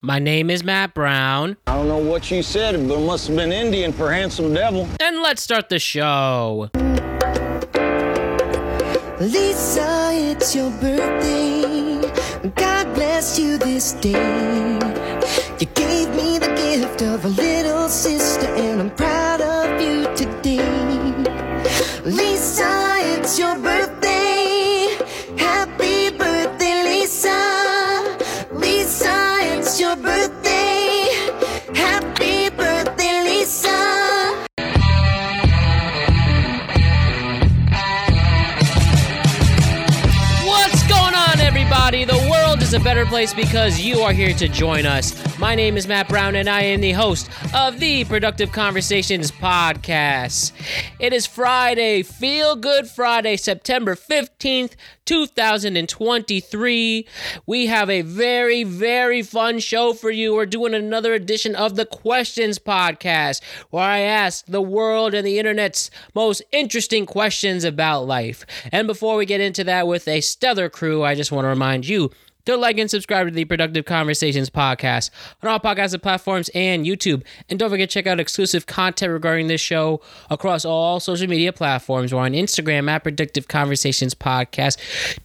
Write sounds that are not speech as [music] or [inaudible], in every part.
My name is Matt Brown. I don't know what you said, but it must have been Indian for handsome devil. And let's start the show. Lisa, it's your birthday. God bless you this day. You gave me the gift of a little sister, and I'm proud of you today. Lisa, it's your birthday. A better place because you are here to join us. My name is Matt Brown, and I am the host of the Productive Conversations podcast. It is Friday, Feel Good Friday, September 15th, 2023. We have a very, very fun show for you. We're doing another edition of the Questions podcast, where I ask the world and the internet's most interesting questions about life. And before we get into that with a stellar crew, I just want to remind you to like and subscribe to the Productive Conversations podcast on all podcasting platforms and YouTube. And don't forget to check out exclusive content regarding this show across all social media platforms. We're on Instagram at Productive Conversations Podcast,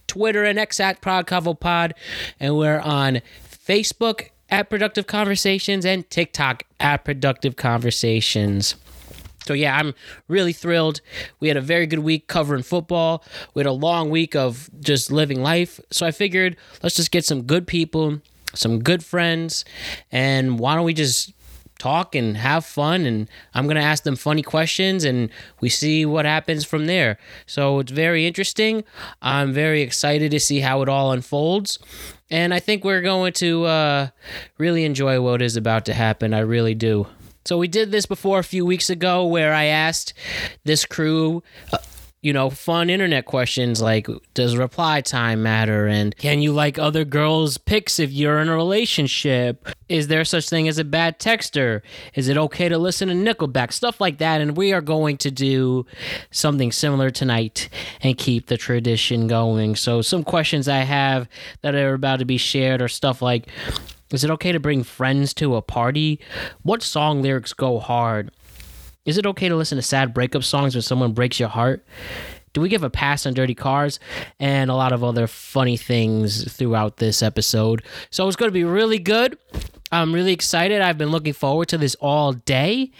Twitter and X at ProdConvoPod, and we're on Facebook at Productive Conversations and TikTok at Productive Conversations. So yeah, I'm really thrilled. We had a very good week covering football. We had a long week of just living life. So I figured let's just get some good people, some good friends, and why don't we just talk and have fun and I'm going to ask them funny questions and we see what happens from there. So it's very interesting. I'm very excited to see how it all unfolds. And I think we're going to uh, really enjoy what is about to happen. I really do. So we did this before a few weeks ago where I asked this crew, uh, you know, fun internet questions like does reply time matter and can you like other girls' pics if you're in a relationship? Is there such thing as a bad texter? Is it okay to listen to Nickelback? Stuff like that and we are going to do something similar tonight and keep the tradition going. So some questions I have that are about to be shared are stuff like is it okay to bring friends to a party? What song lyrics go hard? Is it okay to listen to sad breakup songs when someone breaks your heart? Do we give a pass on dirty cars? And a lot of other funny things throughout this episode. So it's going to be really good. I'm really excited. I've been looking forward to this all day.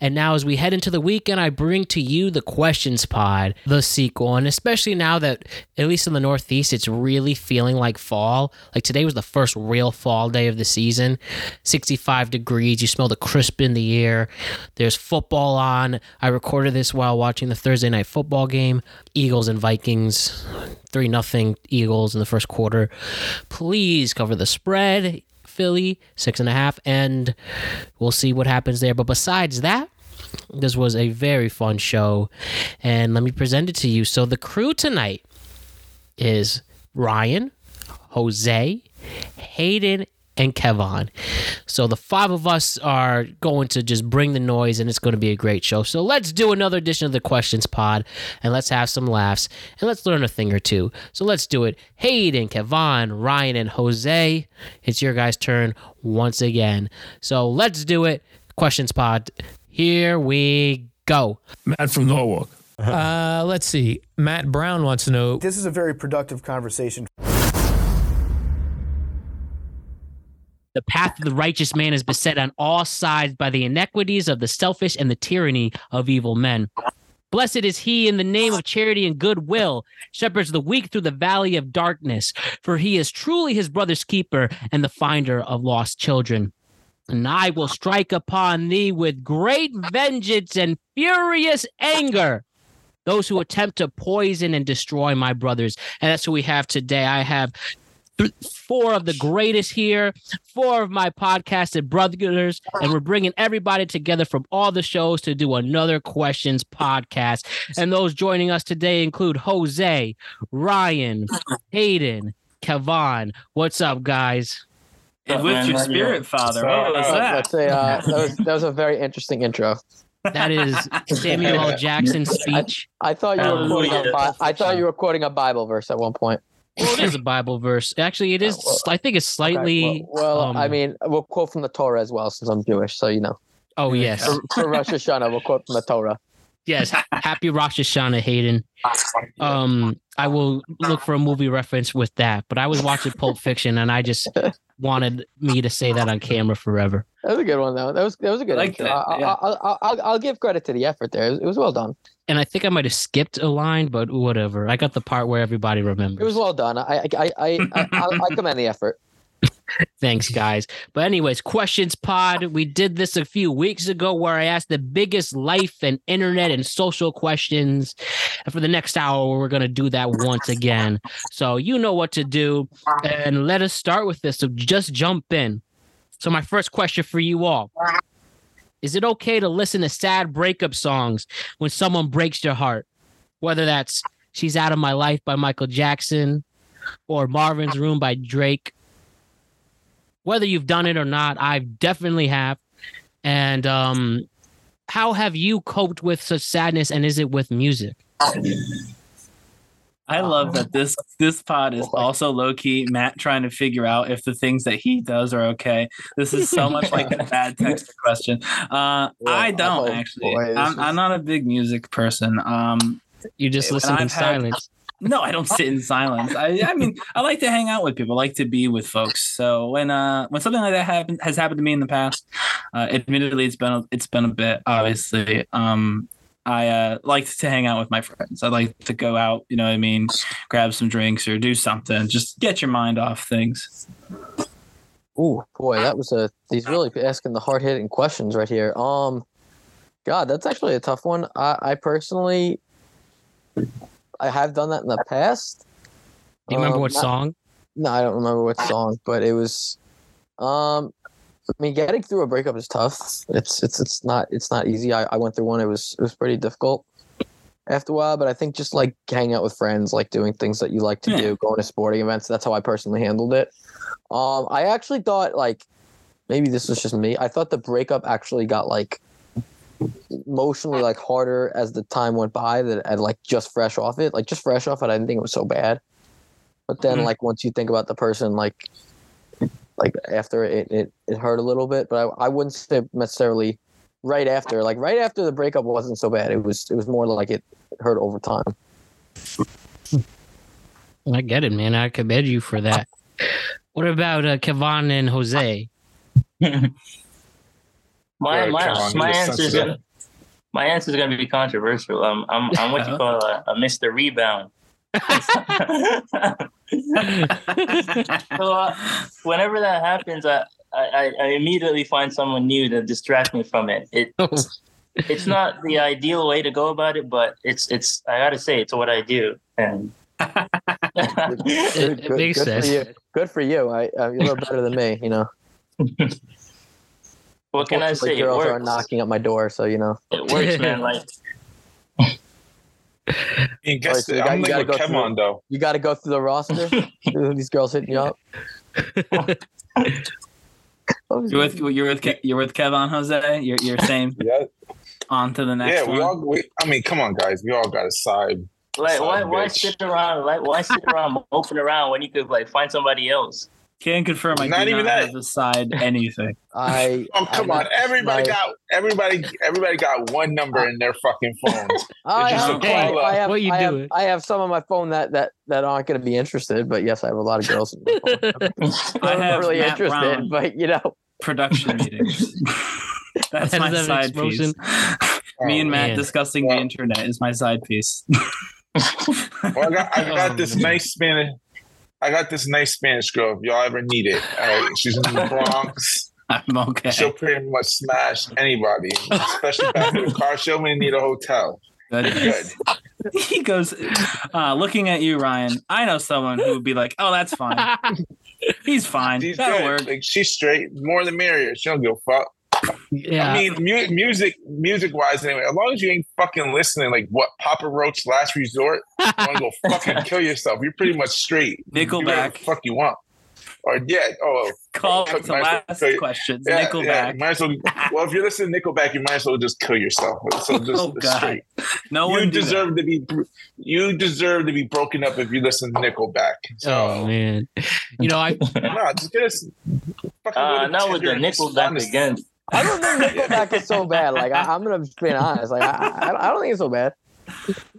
And now, as we head into the weekend, I bring to you the Questions Pod, the sequel. And especially now that, at least in the Northeast, it's really feeling like fall. Like today was the first real fall day of the season 65 degrees. You smell the crisp in the air. There's football on. I recorded this while watching the Thursday night football game Eagles and Vikings. 3 nothing Eagles in the first quarter. Please cover the spread. Philly, six and a half, and we'll see what happens there. But besides that, this was a very fun show, and let me present it to you. So the crew tonight is Ryan, Jose, Hayden, and Kevon. So the five of us are going to just bring the noise and it's going to be a great show. So let's do another edition of the Questions Pod and let's have some laughs and let's learn a thing or two. So let's do it. Hayden, Kevon, Ryan, and Jose. It's your guys' turn once again. So let's do it. Questions Pod. Here we go. Matt from Norwalk. [laughs] Uh, let's see. Matt Brown wants to know This is a very productive conversation. The path of the righteous man is beset on all sides by the inequities of the selfish and the tyranny of evil men. Blessed is he in the name of charity and goodwill, shepherds the weak through the valley of darkness, for he is truly his brother's keeper and the finder of lost children. And I will strike upon thee with great vengeance and furious anger those who attempt to poison and destroy my brothers. And that's what we have today. I have th- four of the greatest here, four of my podcasted brothers, and we're bringing everybody together from all the shows to do another questions podcast. And those joining us today include Jose, Ryan, Hayden, Kevon. What's up, guys? And with your spirit, Father. What was that? That's a uh, that was that was a very interesting intro. That is Samuel L. Jackson's speech. I thought you were quoting a Hallelujah. I thought you were quoting a Bible verse at one point. Well, it is [laughs] a Bible verse. Actually, it is. Oh, well, I think it's Okay, slightly. well, well, I um, mean, we'll quote from the Torah as well, since I'm Jewish. So you know, Oh yes, for, for Rosh Hashanah, we'll quote from the Torah. yes. Happy Rosh Hashanah, Hayden. Um, I will look for a movie reference with that. But I was watching Pulp Fiction, and I just [laughs] wanted me to say that on camera forever. That was a good one, though. That was that was a good. I like intro. that, I, yeah. I, I, I'll, I'll give credit to the effort there. It was, it was well done. And I think I might have skipped a line, but whatever. I got the part where everybody remembers. It was well done. I I I I, I, I, I commend the effort. Thanks, guys. But anyways, questions pod. We did this a few weeks ago where I asked the biggest life and internet and social questions. And for the next hour, we're gonna do that once again. So you know what to do. And let us start with this. So just jump in. So my first question for you all. Is it okay to listen to sad breakup songs when someone breaks your heart? Whether that's She's Out of My Life by Michael Jackson or Marvin's Room by Drake whether you've done it or not, I definitely have. And um, how have you coped with such sadness? And is it with music? I love that this this pod is also low key Matt trying to figure out if the things that he does are okay. This is so much like a bad [laughs] text question. Uh, I don't oh, actually. boy, I'm, is- I'm not a big music person. Um, You just When listen in I've had- silence. No, I don't sit in silence. I, I mean, I like to hang out with people. I like to be with folks. So when uh when something like that happened has happened to me in the past, uh, admittedly it's been a, it's been a bit. Obviously, um, I uh, like to hang out with my friends. I like to go out. You know what I mean? Grab some drinks or do something. Just get your mind off things. Oh boy, that was a. He's really asking the hard hitting questions right here. Um, God, that's actually a tough one. I, I personally, I have done that in the past. Do you remember Um, what not- song? No, I don't remember what song, but it was. Um, I mean, getting through a breakup is tough. It's it's it's not it's not easy. I, I went through one. It was it was pretty difficult after a while, but I think just like hanging out with friends, like doing things that you like to Yeah. do, going to sporting events. That's how I personally handled it. Um, I actually thought like maybe this was just me. I thought the breakup actually got like emotionally like harder as the time went by that I like just fresh off it. Like just fresh off it, I didn't think it was so bad. But then Mhm. like once you think about the person like like after it it, it hurt a little bit, but I, I wouldn't say necessarily right after. Like right after the breakup wasn't so bad. It was it was more like it hurt over time. I get it, man. I commend you for that. What about uh, Kevon and Jose? [laughs] My my my answer is gonna my answer is gonna be controversial. Um, I'm I'm what you call a, a Mr. Rebound. [laughs] so uh, whenever that happens, I, I I immediately find someone new to distract me from it. It [laughs] it's not the ideal way to go about it, but it's it's I gotta say it's what I do, and It- it makes good sense. For you. Good for you. I uh, you're a little better than me. You know. [laughs] what can I Unfortunately, say? It Girls are knocking at my door, so you know. It works, man. [laughs] Like And guess Alright, so you the- got- I'm you like gotta with go through- Kevon though. You got to go through the roster. [laughs] These girls hitting you up. [laughs] Oh, you're with you're with Ke- you're with Kevon Jose. You're you're same. Yeah, On to the next yeah. one. We all. We, I mean, come on, guys. We all got a side. Like Son why of a why sit around like why sit around moping around when you could like find somebody else? Can confirm I Not do even not that. have aside anything. [laughs] I. Um, come I, on, everybody my- got everybody. Everybody got one number in their fucking phones. [laughs] I just have, a I, call I have, What you I have, doing? I have some on my phone that that that aren't going to be interested, but yes, I have a lot of girls. In my phone. [laughs] I I'm have not really Matt interested, Brown. but you know, production meetings. That's Has my that side explosion? piece. Me and Matt man. discussing Well- the internet is my side piece. Well, I got, I got this nice Spanish. I got this nice Spanish girl. If y'all ever need it, all right? She's in the Bronx. [laughs] I'm okay. She'll pretty much smash anybody, especially back in the car. She'll only need a hotel. That is Good. [laughs] He goes, uh, looking at you, Ryan. I know someone who would be like, "Oh, that's fine. [laughs] He's fine. She's That'll good. work." Like she's straight. More the merrier. She don't give a fuck. Yeah. I mean, mu- music, music wise, anyway. As long as you ain't fucking listening, like what Papa Roach, Last Resort, you want to go [laughs] fucking kill yourself. You're pretty much straight. You do Nickelback. the fuck you want. or yeah, oh, [laughs] Call Might to as well last kill you. questions. yeah, Nickelback. yeah, might as well. Well, if you're listening to Nickelback, you might as well just kill yourself. So [laughs] just Oh, God. straight. No you one do that. deserve to be. You deserve to be broken up if you listen to Nickelback. So, Oh man, you know I no, just get us. fucking Uh, not with the Nickelback honest- again. I don't think Nickelback is so bad. Like I, I'm gonna be honest. Like I, I, I don't think it's so bad.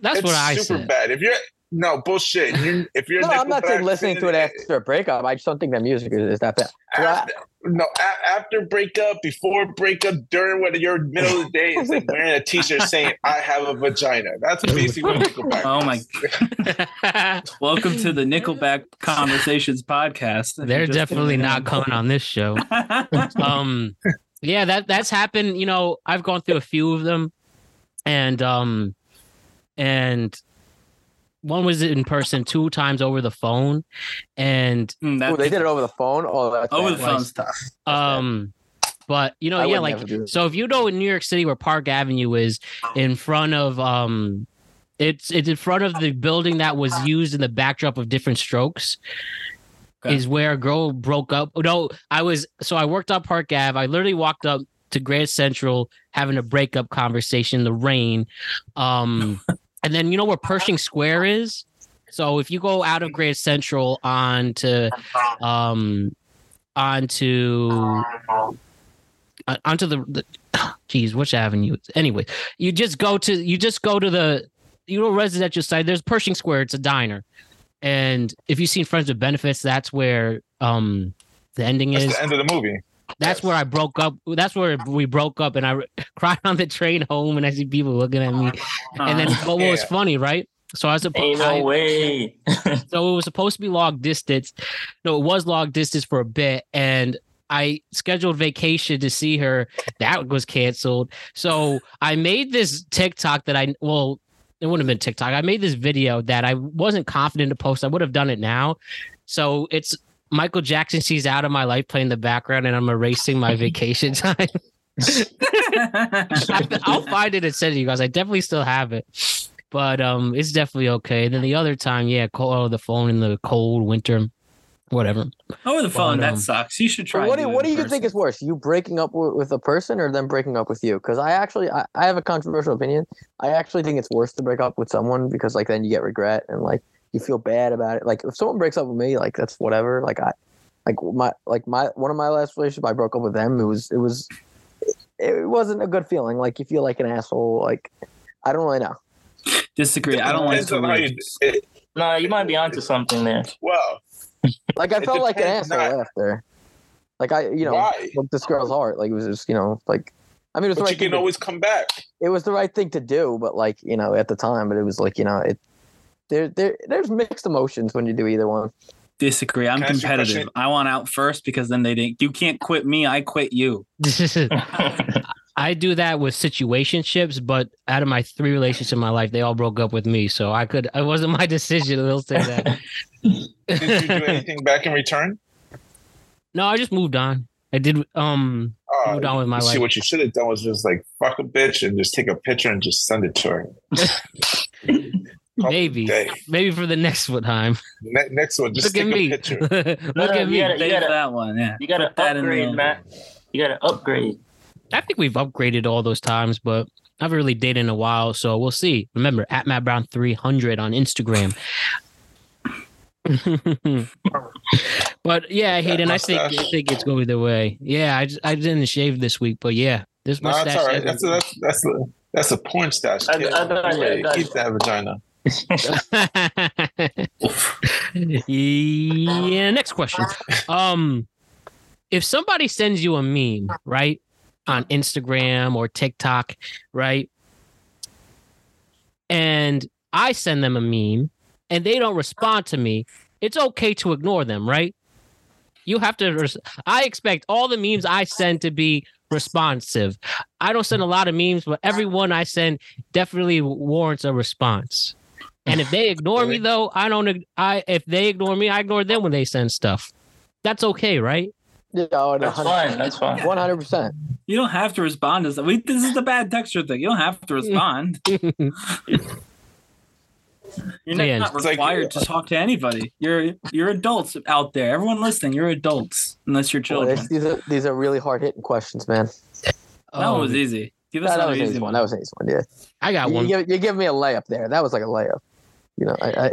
that's It's what I super said. bad. If you're no bullshit, you're, if you're No, I'm not saying listening to it after a breakup. I just don't think that music is, is that bad. Well, I- after, no, a- after breakup, before breakup, during when you're middle of the day, it's like wearing a t-shirt saying "I have a vagina." That's basically what Nickelback. Oh my! is. [laughs] Welcome to the Nickelback Conversations podcast. They're definitely not coming on this show. [laughs] um yeah that that's happened you know i've gone through a few of them and um and one was in person two times over the phone and Mm, that- oh, they did it over the phone. Oh, that's over bad. the phone stuff. um but you know I yeah like never do that. so if you know in new york city where park avenue is in front of um it's it's in front of the building that was used in the backdrop of Diff'rent Strokes Okay. is where a girl broke up no i was so i worked on park ave i literally walked up to grand central having a breakup conversation in the rain um [laughs] and then you know where pershing square is so if you go out of grand central onto um onto uh, onto the, the [sighs] geez, which avenue? Anyway, you just go to you just go to the you know residential side. There's Pershing Square. It's a diner, and if you've seen Friends with Benefits, that's where um the ending That's is. the end of the movie. That's where I broke up. That's where we broke up, and I re- [laughs] cried on the train home, and I see people looking at me. And then, but what was funny, right? So I was Ain't supposed. no way. [laughs] [laughs] So it was supposed to be long distance. No, it was long distance for a bit, and I scheduled vacation to see her. That was canceled. So I made this TikTok that I well, it wouldn't have been TikTok. I made this video that I wasn't confident to post. I would have done it now. So it's Michael Jackson. She's out of my life playing the background, and I'm erasing my vacation [laughs] time. [laughs] [laughs] I'll find it and send it to you guys. I definitely still have it, but um, it's definitely okay. And then the other time, yeah, call oh, the phone in the cold winter, whatever. Over the phone, But, that um, sucks. You should So try. what do what do you in think is worse? You breaking up with, with a person or them breaking up with you? Because I actually I, I have a controversial opinion. I actually think it's worse to break up with someone because like then you get regret and like you feel bad about it. Like if someone breaks up with me, like that's whatever. Like I like my like my one of my last relationships, I broke up with them. It was it was it, it wasn't a good feeling. Like you feel like an asshole. Like I don't really know. Disagree. I don't like Depends on how you- to. it- no, you might be onto something there. well, Like I felt like an depends asshole not- after. Like I you know Why? broke this girl's heart. Like it was just you know like. I mean, it was the but right you thing can to- always come back. it was the right thing to do, but like you know, at the time, but it was like you know, it there there there's mixed emotions when you do either one. Disagree. I'm Can I ask you a competitive. I want out first because then they didn't. You can't quit me. I quit you. [laughs] [laughs] [laughs] I do that with situationships, but out of my three relationships in my life, they all broke up with me. So I could, it wasn't my [laughs] decision. They'll say that. Did you do anything back in return? no, I just moved on. I did, um, Uh, moved on with my you see, life. what you should have done was just like fuck a bitch and just take a picture and just send it to her. Call it a Maybe, maybe for the next one time. Ne- next one, just Look at take a me. picture. [laughs] Look No, no, at me. you gotta- Save that one. Yeah. You gotta Put upgrade, the- Matt. You gotta upgrade. I think we've upgraded all those times, but I haven't really dated in a while, so we'll see. Remember, at Matt Brown three hundred on Instagram. [laughs] but yeah, Hayden, I think I think it's going the way. Yeah, I just, I didn't shave this week, but yeah, this No, mustache. that's all right. That's a, that's that's a, that's a porn stash. I- kid. I got I Keep that vagina. [laughs] yeah. Next question. Um, if somebody sends you a meme, right, on Instagram or TikTok, right, and I send them a meme and they don't respond to me, it's okay to ignore them, right? You have to. Res- I expect all the memes I send to be responsive. I don't send a lot of memes, but every one I send definitely warrants a response. And if they ignore me, though, I don't. I if they ignore me, I ignore them when they send stuff. That's okay, right? Yeah, oh, That's fine. That's fine. One hundred percent. You don't have to respond to. We, this is the bad texture thing. You don't have to respond. [laughs] You're not, not It's like- required to talk to anybody. You're you're adults out there. Everyone listening, you're adults, unless you're children. this- these are these are really hard hitting questions, man. that one was Um, easy. Give us That, that was easy easy one. one. That was an easy one. Yeah. I got You, one. give, you give me a layup there. That was like a layup. You know, I, I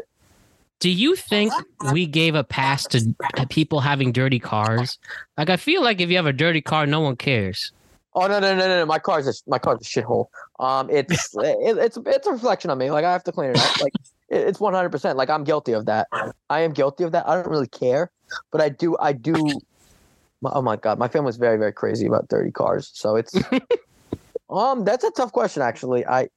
Do you think we gave a pass to people having dirty cars? Like, I feel like if you have a dirty car, no one cares. Oh no no no no! no. My car's a my car's a shithole. Um, it's [laughs] it, it's it's a reflection on me. Like I have to clean it up. Like it, it's one hundred percent. Like I'm guilty of that. I am guilty of that. I don't really care, but I do. I do. my- Oh my god, my family's very very crazy about dirty cars. So it's [laughs] um that's a tough question actually. I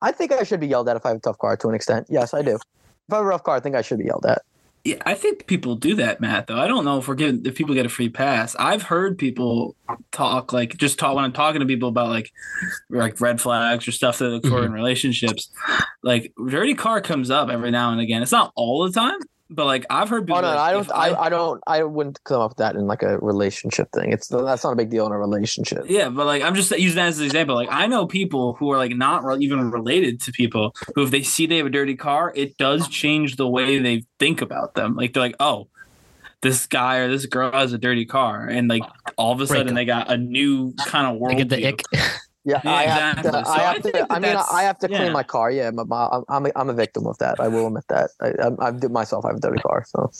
I think I should be yelled at if I have a tough car to an extent. Yes, I do. If I have a rough car, I think I should be yelled at. Yeah, I think people do that, Matt. Though I don't know if we're getting if people get a free pass. I've heard people talk like just talk when I'm talking to people about like like red flags or stuff they look for in relationships. Like dirty car comes up every now and again. It's not all the time, but like I've heard people. Oh no, no like, I don't. I, I don't. I wouldn't come up with that in like a relationship thing. It's that's not a big deal in a relationship. Yeah, but like I'm just using that as an example. Like I know people who are like not re- even related to people who, if they see they have a dirty car, it does change the way they think about them. Like they're like, oh, this guy or this girl has a dirty car, and like all of a sudden Breakup. they got a new kind of They world. get the ick. [laughs] Yeah, Yeah, I have to. So I I have think to. that I mean, I have to yeah. clean my car. Yeah, my, my, I'm I'm a, I'm a victim of that. I will admit that. I I'm, I did myself. I have a dirty car. So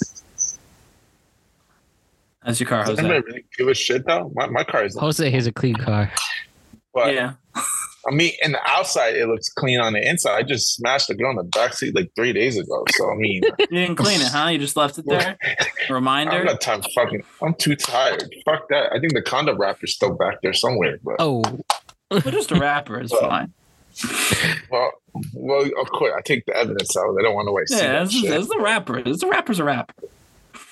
That's your car, Does Jose. anybody really give a shit though? My, my car is. Jose has a clean car. But Yeah, I mean, in the outside, it looks clean. On the inside, I just smashed the girl in the back seat like three days ago. So I mean, [laughs] you didn't clean it, huh? You just left it there. [laughs] Reminder. I Reminder. don't time. Fucking, I'm too tired. Fuck that. I think the condo wrapper's still back there somewhere. But Oh, Well, just a wrapper is fine. well, well, of course, I take the evidence out. I don't want to waste. Yeah, it's, it's the wrapper. It's the wrapper's a wrapper.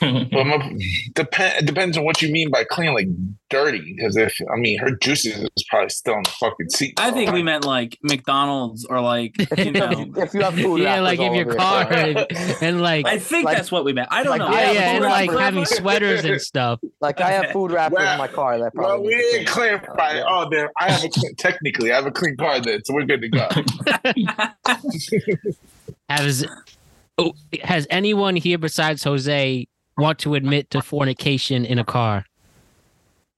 [laughs] But my, depend, it depends on what you mean by clean, like dirty. Because if I mean, her juices is probably still in the fucking seat. I think we meant like McDonald's or like you know. if you have food, yeah, like if your car and, [laughs] and like, I think Like- that's what we meant. I don't like, know. I yeah, have yeah, and like having sweaters and stuff. like I have food wrappers Well- in my car. That probably Well, probably we didn't change. clarify. it. Oh, then I have a clean, technically I have a clean car then, so we're good to go. [laughs] Has oh, has anyone here besides Jose want to admit to fornication in a car?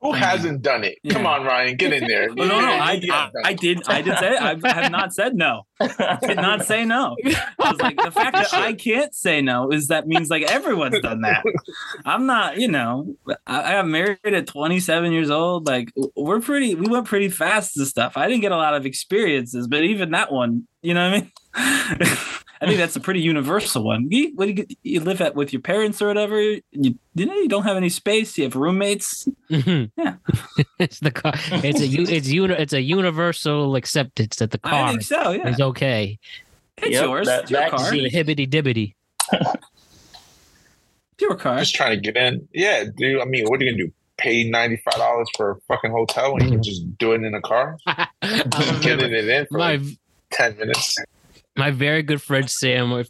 Who mm. hasn't done it? Yeah. Come on, Ryan, get in there. [laughs] No, no, no. I, Yeah, I, I did. I did say. I have not said no. I did not say no. I was like, the fact that I can't say no is that means like everyone's done that. I'm not. You know, I, I got married at 27 years old. Like we're pretty. We went pretty fast to stuff. I didn't get a lot of experiences, but even that one, you know what I mean. [laughs] I think that's a pretty universal one. You, what do you, you live at with your parents or whatever. You, you know, you don't have any space. You have roommates. Mhm. Yeah. [laughs] it's the car. It's a u- it's uni- it's a universal acceptance that the car I car think so. Yeah, is okay. it's Yep, yours. that- it's your that car. seat. Hibbity dibbity. Your car. just trying to get in. Yeah, dude. I mean, what are you gonna do? Pay ninety five dollars for a fucking hotel when you can just do it in a car? [laughs] I Getting it in for my like ten minutes. My very good friend Sam, my-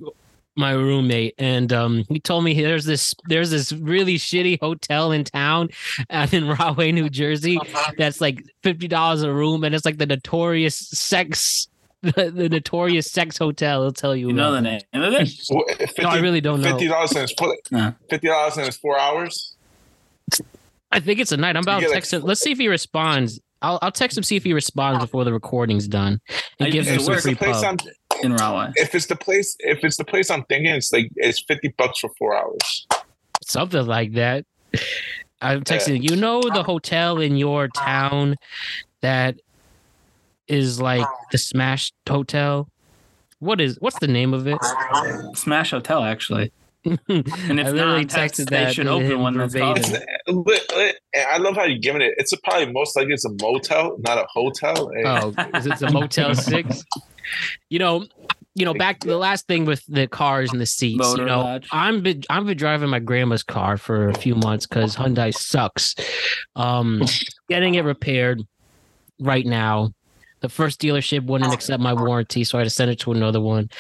my roommate, and um, he told me there's this there's this really shitty hotel in town, uh, in Rahway, New Jersey, that's like fifty dollars a room, and it's like the notorious sex. [laughs] The, the notorious sex hotel. I'll tell you. You know the name of it? Well, 50, No, I really don't know. Fifty dollars and it's four, Yeah. fifty dollars and it's four hours. I think it's a night. I'm about to get, like, text him. Let's see if he responds. I'll, I'll text him see if he responds before the recording's done. I And gives him used some to If it's free the pub. I'm, In Rahway. if it's the place, if it's the place I'm thinking, it's like it's fifty bucks for four hours. something like that. I'm texting. You know the hotel in your town that is like the Smash Hotel. What is what's the name of it? Smash Hotel, actually. [laughs] And if I literally not, that's- texted they that should open one that's verbatim. called- It's, lit- lit- and I love how you're giving it. It's a, probably most likely it's a motel, not a hotel. Oh, is it a Motel [laughs] Six? You know, you know. Back to the last thing with the cars and the seats. Motor you know, Lodge. I'm been I've been driving my grandma's car for a few months because Hyundai sucks. Um, [laughs] getting it repaired right now. The first dealership wouldn't accept my warranty, so I had to send it to another one.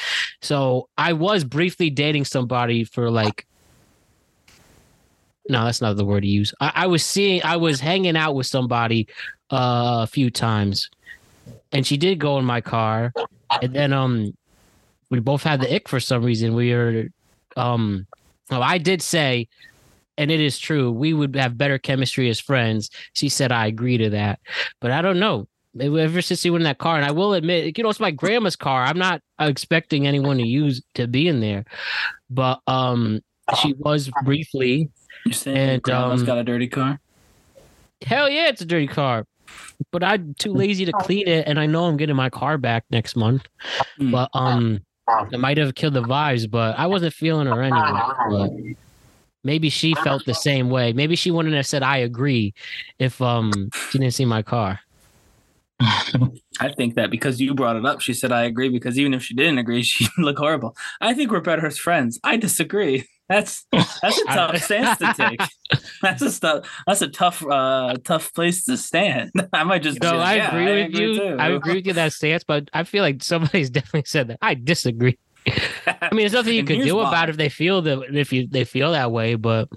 So I was briefly dating somebody for like. No, that's not the word to use. I, I was seeing, I was hanging out with somebody uh, a few times, and she did go in my car, and then um, we both had the ick for some reason. We are, um, well, I did say, and it is true, we would have better chemistry as friends. She said I agree to that, but I don't know. Ever since you went in that car, and I will admit, you know, it's my grandma's car. I'm not expecting anyone to use to be in there, but um, she was briefly. You're saying And, grandma's um, got a dirty car? Hell yeah, it's a dirty car. But I'm too lazy to clean it, and I know I'm getting my car back next month. Hmm. But um, it might have killed the vibes, but I wasn't feeling her anyway. But maybe she felt the same way. Maybe she wouldn't have said I agree if um she didn't see my car. [laughs] I think that because you brought it up, she said I agree. Because even if she didn't agree, [laughs] she'd look horrible. I think we're better as friends. I disagree. That's that's a [laughs] tough stance to take. [laughs] That's a tough. That's a tough, uh, tough place to stand. [laughs] I might just. No, I yeah, agree with you. too. I agree with you that stance, but I feel like somebody's definitely said that. I disagree. I mean, there's nothing you can do why. about it if they feel that if you they feel that way, but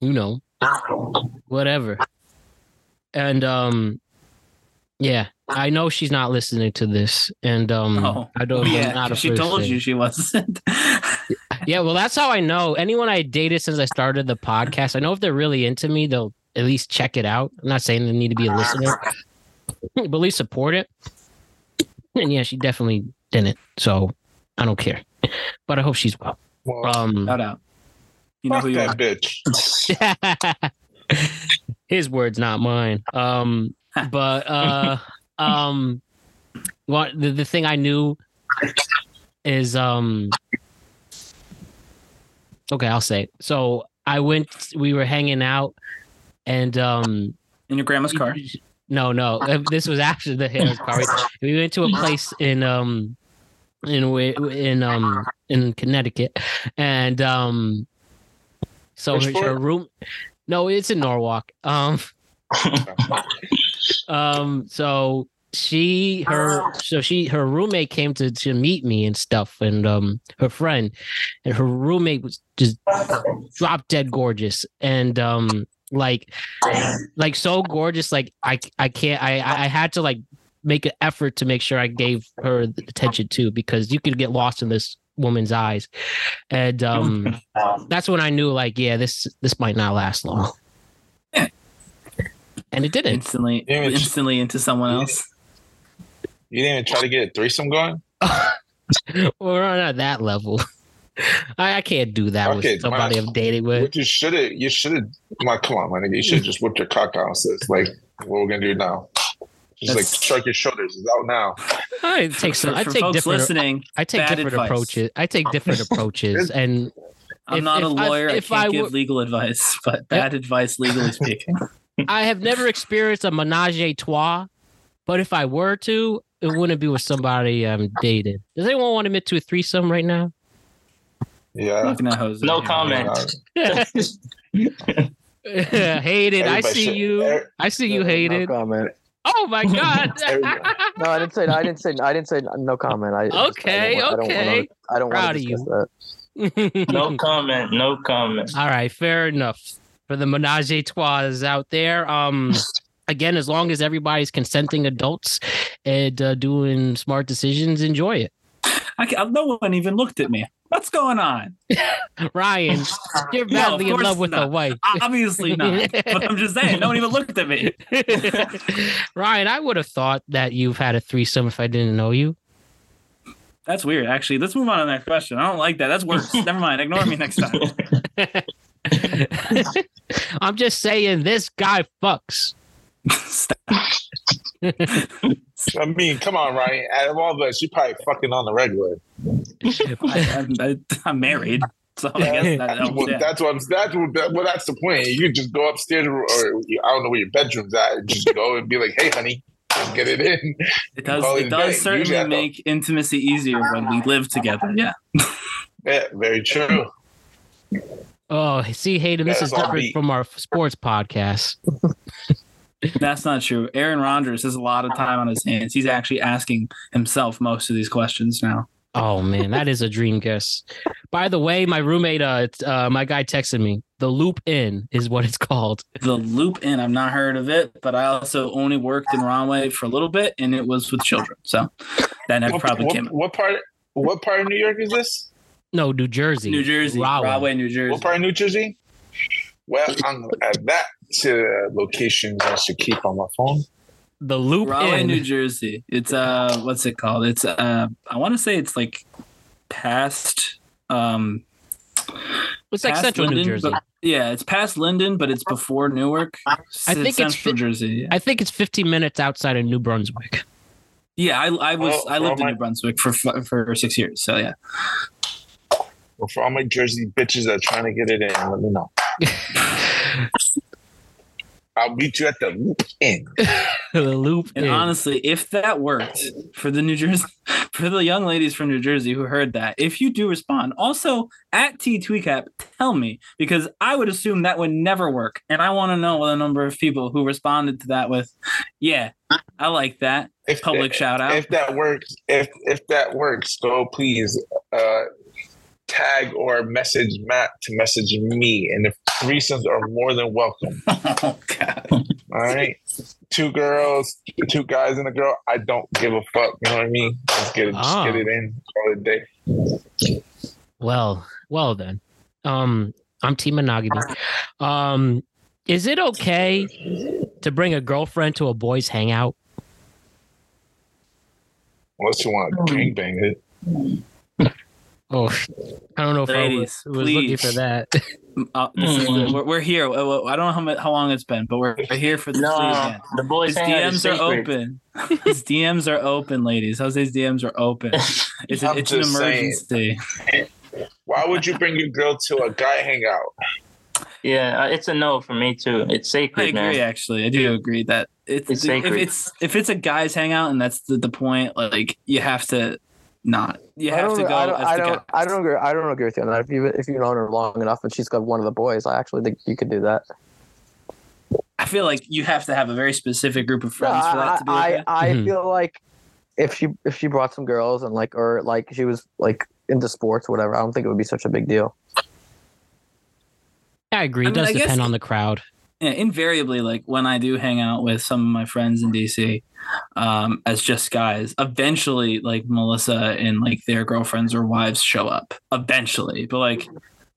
you know, whatever. And um, yeah, I know she's not listening to this, and um, Oh, I don't. Yeah, not a she told thing. you she wasn't. Yeah, well, that's how I know. Anyone I dated since I started the podcast, I know if they're really into me, they'll at least check it out. I'm not saying they need to be a listener, [laughs] but at least support it. And yeah, she definitely didn't. So I don't care. But I hope she's well. Well, Um, Shout out. You know fuck who you that are. bitch. [laughs] his words, not mine. Um, [laughs] but uh, um, what the, the thing I knew is um, okay, I'll say. It. So I went. We were hanging out, and um, In your grandma's car. no, no, this was after the Harris car. We went to a place in um in Wi- in um in Connecticut, and um so her, her room. No, it's in Norwalk. Um, [laughs] um, so she her so she her roommate came to to meet me and stuff, and um her friend, and her roommate was just drop dead gorgeous, and um like like so gorgeous like i i can't i i I had to like make an effort to make sure i gave her the attention too because you could get lost in this woman's eyes and um [laughs] that's when i knew like yeah this this might not last long. [laughs] And it didn't. Instantly, instantly into someone else. You didn't even try to get a threesome going? [laughs] we're not at that level I, I can't do that Okay, with somebody man. i'm dating with you should have, you should have, like, come on, my nigga. You should have [laughs] just whipped your cock out and says, like, what we're going to do now? Just like shrug your shoulders. It's out now. i take some For, i take folks different listening, i take different advice. approaches i take different [laughs] approaches and I'm If- not a if I- lawyer. I, if can't I give legal advice, but bad advice, legally speaking. I have never experienced a menage a trois, but if I were to, it wouldn't be with somebody I'm dating. Does anyone want to admit to a threesome right now? Yeah. Looking at Jose. No here. comment. [laughs] Hayden, I see you. er- I see you, Hayden. No Hayden. comment. Oh my god. [laughs] [laughs] No, I didn't say. I didn't say. I didn't say no comment. I, Okay, I don't, okay. I don't Proud want of to you. discuss that. No comment. No comment. All right, fair enough. For the menage a trois out there, um, again, as long as everybody's consenting adults and uh, doing smart decisions, enjoy it. I no one even looked at me. What's going on? [laughs] Ryan, you're No, badly of in love with a not. wife. Obviously not. but I'm just saying, no one even looked at me. [laughs] Ryan, I would have thought that you've had a threesome if I didn't know you. That's weird. Actually, let's move on to the next question. I don't like that. That's worse. [laughs] Never mind. Ignore me next time. I'm just saying this guy fucks. Stop. I mean, come on, Ryan. Out of all of us, you probably fucking on the regular. I, I'm, I, am married, so I guess that helps. Well, yeah. that's what I'm. That's what. that- Well, that's the point. You could just go upstairs, or, or I don't know where your bedroom's at. and Just go and be like, "Hey, honey, just get it in." It does. Call It it does day. Certainly I don't- make intimacy easier when we live together. Yeah. Yeah, very true. Oh, see, Hayden, this That's is different from our sports podcast. [laughs] That's not true. Aaron Rodgers has a lot of time on his hands. He's actually asking himself most of these questions now. Oh man, that is a dream guess. By the way, my roommate, uh, uh, my guy texted me. The Loop Inn is what it's [laughs] called. The Loop Inn, I've not heard of it, but I also only worked in Rahway for a little bit, and it was with children. So that never What, probably what, came. what part? What part of New York is this? No, New Jersey. New Jersey, Rahway. Rahway, New Jersey. What part of New Jersey? Well, I'm gonna that to the locations I should keep on my phone. The Loop Rahway, Inn. New Jersey. It's uh, what's it called? It's uh, I want to say it's like past um, It's like past Central New Jersey. but- yeah, it's past Linden, but it's before Newark. I think it's Central fi- Jersey. Yeah, I think it's 15 minutes outside of New Brunswick. yeah I, I was Oh, I lived in my- New Brunswick for for six years. So yeah, Well, for all my Jersey bitches that are trying to get it in, let me know. I'll meet you at the Loop Inn. [laughs] the Loop and Inn. honestly, if that worked for the New Jersey, [laughs] for the young ladies from New Jersey who heard that, if you do respond, also at T Tweecap, tell me because I would assume that would never work, and I want to know the number of people who responded to that with, "Yeah, I like that." If Public shout out. If that works, if if that works, go please uh, tag or message Matt to message me, and the threesomes are more than welcome. [laughs] oh God. All right, two girls, two guys, and a girl. I don't give a fuck. You know what I mean? Let's get it, just Ah. get it in, call it a day. Well, well then. Um, I'm Team Monogamy. Um, is it okay to bring a girlfriend to a boys' hangout? Unless you want to gangbang it. Oh, I don't know if Ladies, I was, was looking for that. Uh, [laughs] this is we're, we're here. Uh, I don't know how, mu- how long it's been, but we're, we're here for the No, the boys' His DMs are open. His [laughs] DMs are open, ladies. Jose's DMs are open. [laughs] It's, I'm it's an just saying. emergency. Why would you bring your girl to a guy hangout? Yeah, uh, it's a no for me too. It's sacred. I agree. man. Actually, I do agree that it's, It's if sacred. it's if it's a guys hangout and that's the, the point. Like you have to not. You have to go. I don't, as I don't, guy. I don't agree. I don't agree with you on that. If you if you've known her long enough and she's got one of the boys, I actually think you could do that. I feel like you have to have a very specific group of No, friends for I, that to be I, okay. I Mhm. feel like if she if she brought some girls and like or like she was like into sports, or whatever, I don't think it would be such a big deal. I agree. I It mean, does I guess- depend on the crowd. yeah, invariably, like when I do hang out with some of my friends in DC, um, as just guys, eventually, like Melissa and like their girlfriends or wives show up. Eventually, but like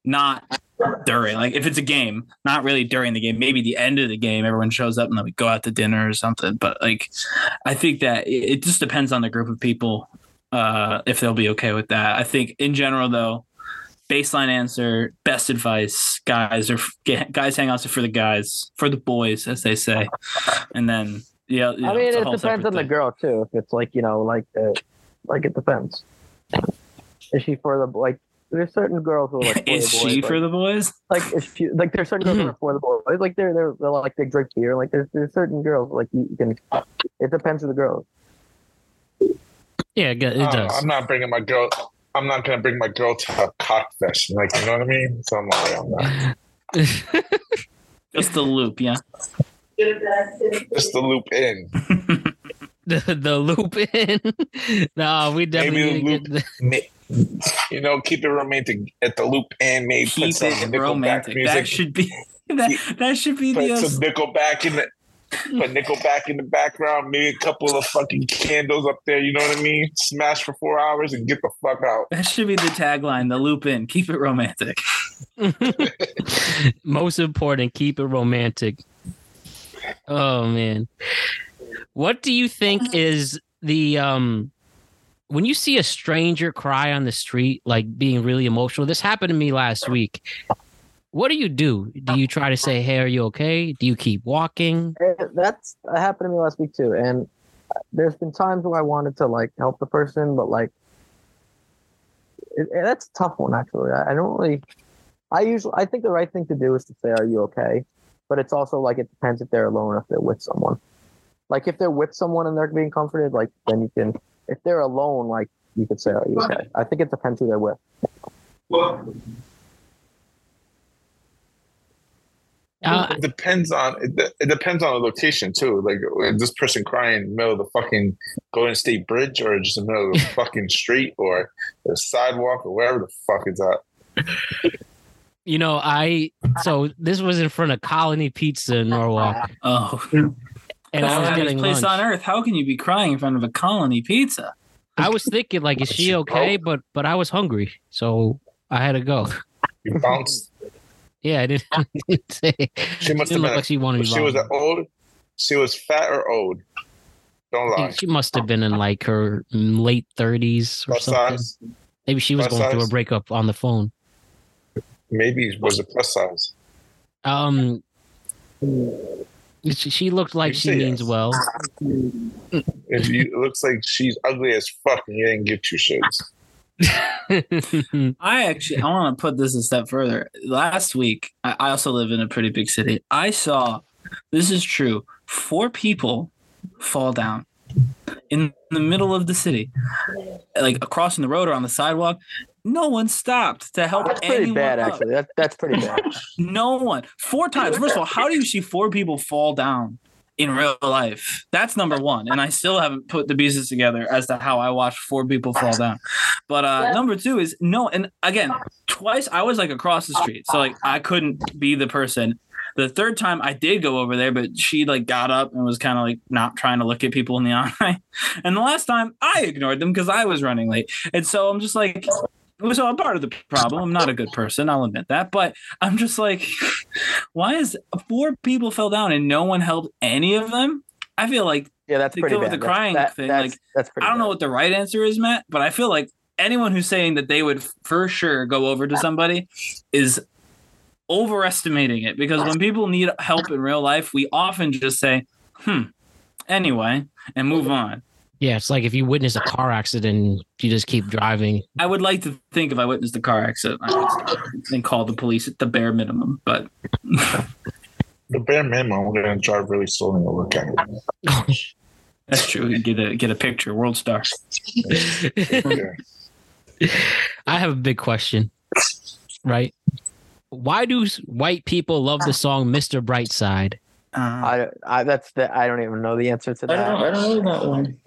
not during. Like if it's a game, not really during the game. Maybe the end of the game, everyone shows up and then we go out to dinner or something. But like, I think that it, it just depends on the group of people uh, if they'll be okay with that. I think in general, though, baseline answer, best advice, guys are guys hangouts are for the guys, for the boys, as they say, and then yeah. you know, I mean, it depends separate on the girl too. If it's like you know, like uh, like it depends. Is she for the like? There's certain girls who are like [laughs] Is boys, she for the boys? like is she like there's certain girls who are [laughs] for the boys like they're they're, they're like they drink beer like there's there's certain girls like you can it depends on the girls Yeah, it it Uh, does. I'm not bringing my girl. I'm not gonna bring my girl to a cock fest. Like you know what I mean? So I'm like, I'm not. [laughs] Just the loop, yeah. Just the loop Inn. [laughs] the, the loop Inn. [laughs] no, we definitely Maybe the to get the- Ma- You know, keep it romantic at the loop Inn. Maybe put Keep some it Nickelback romantic. music. That should be [laughs] that, that should be put the some Nickelback in the. Put Nickelback in the background. Maybe a couple of fucking candles up there. You know what I mean? Smash for four hours and get the fuck out. that should be the tagline. The loop Inn. Keep it romantic. Most important, keep it romantic. Oh man. What do you think is the um when you see a stranger cry on the street like being really emotional? This happened to me last week. What do you do? Do you try to say, "Hey, are you okay?" Do you keep walking? Eh, that's that happened to me last week too and there's been times where i wanted to like help the person but like it, it- that's a tough one actually I, I don't really i usually i think the right thing to do is to say are you okay but it's also like it depends if they're alone or if they're with someone like if they're with someone and they're being comforted like then you can if they're alone like you could say are you okay i think it depends who they're with Uh, it depends on it, it depends on the location too. Like is this person crying in the middle of the fucking Golden State Bridge or just in the middle of the [laughs] fucking street or the sidewalk or wherever the fuck is that. You know, I so this was in front of Colony Pizza in Norwalk, Oh, and I was That's the getting place lunch. on earth. How can you be crying in front of a colony pizza? I was thinking like, is she okay? But but I was hungry, so I had to go. You bounced. Yeah, I didn't, [laughs] I didn't say. She must have look been. like she wanted to be she was old. She was fat or old. Don't lie. She must have been in like her late thirties or Plus something. size. Maybe she was Plus going through a breakup on the phone. Maybe it was a plus size. Um, she, she looked like You she means yes. well. If you, it looks like she's ugly as fuck and you didn't get two shits. [laughs] I actually I want to put this a step further. Last week, I, I also live in a pretty big city. I saw this is true. Four people fall down in the middle of the city, like crossing the road or on the sidewalk. No one stopped to help That's pretty anyone bad, up. actually. That, that's pretty bad. [laughs] No one. Four times. First of all, how do you see four people fall down in real life? That's number one. And I still haven't put the pieces together as to how I watched four people fall down. But uh number two is no, and again, twice I was like across the street. So like I couldn't be the person. The third time I did go over there, but she like got up and was kind of like not trying to look at people in the [laughs] eye. And the last time I ignored them because I was running late. And so I'm just like so I'm part of the problem. I'm not a good person, I'll admit that. But I'm just like, [laughs] why is four people fell down and no one helped any of them? I feel like Yeah, that's pretty bad. the crying thing, that's, like, that's pretty I don't know what the right answer is, Matt, but I feel like anyone who's saying that they would for sure go over to somebody is overestimating it because when people need help in real life, we often just say, hmm, anyway, and move on. yeah, it's like if you witness a car accident, you just keep driving. I would like to think if I witnessed a car accident, I would and call the police at the bare minimum, but [laughs] The bare minimum, we're gonna drive really slowly and look at it. [laughs] that's true. Get a get a picture, world star. [laughs] I have a big question, right? Why do white people love the song "Mr. Brightside"? Uh, I, I that's the I don't even know the answer to I that. don't. I don't know that one.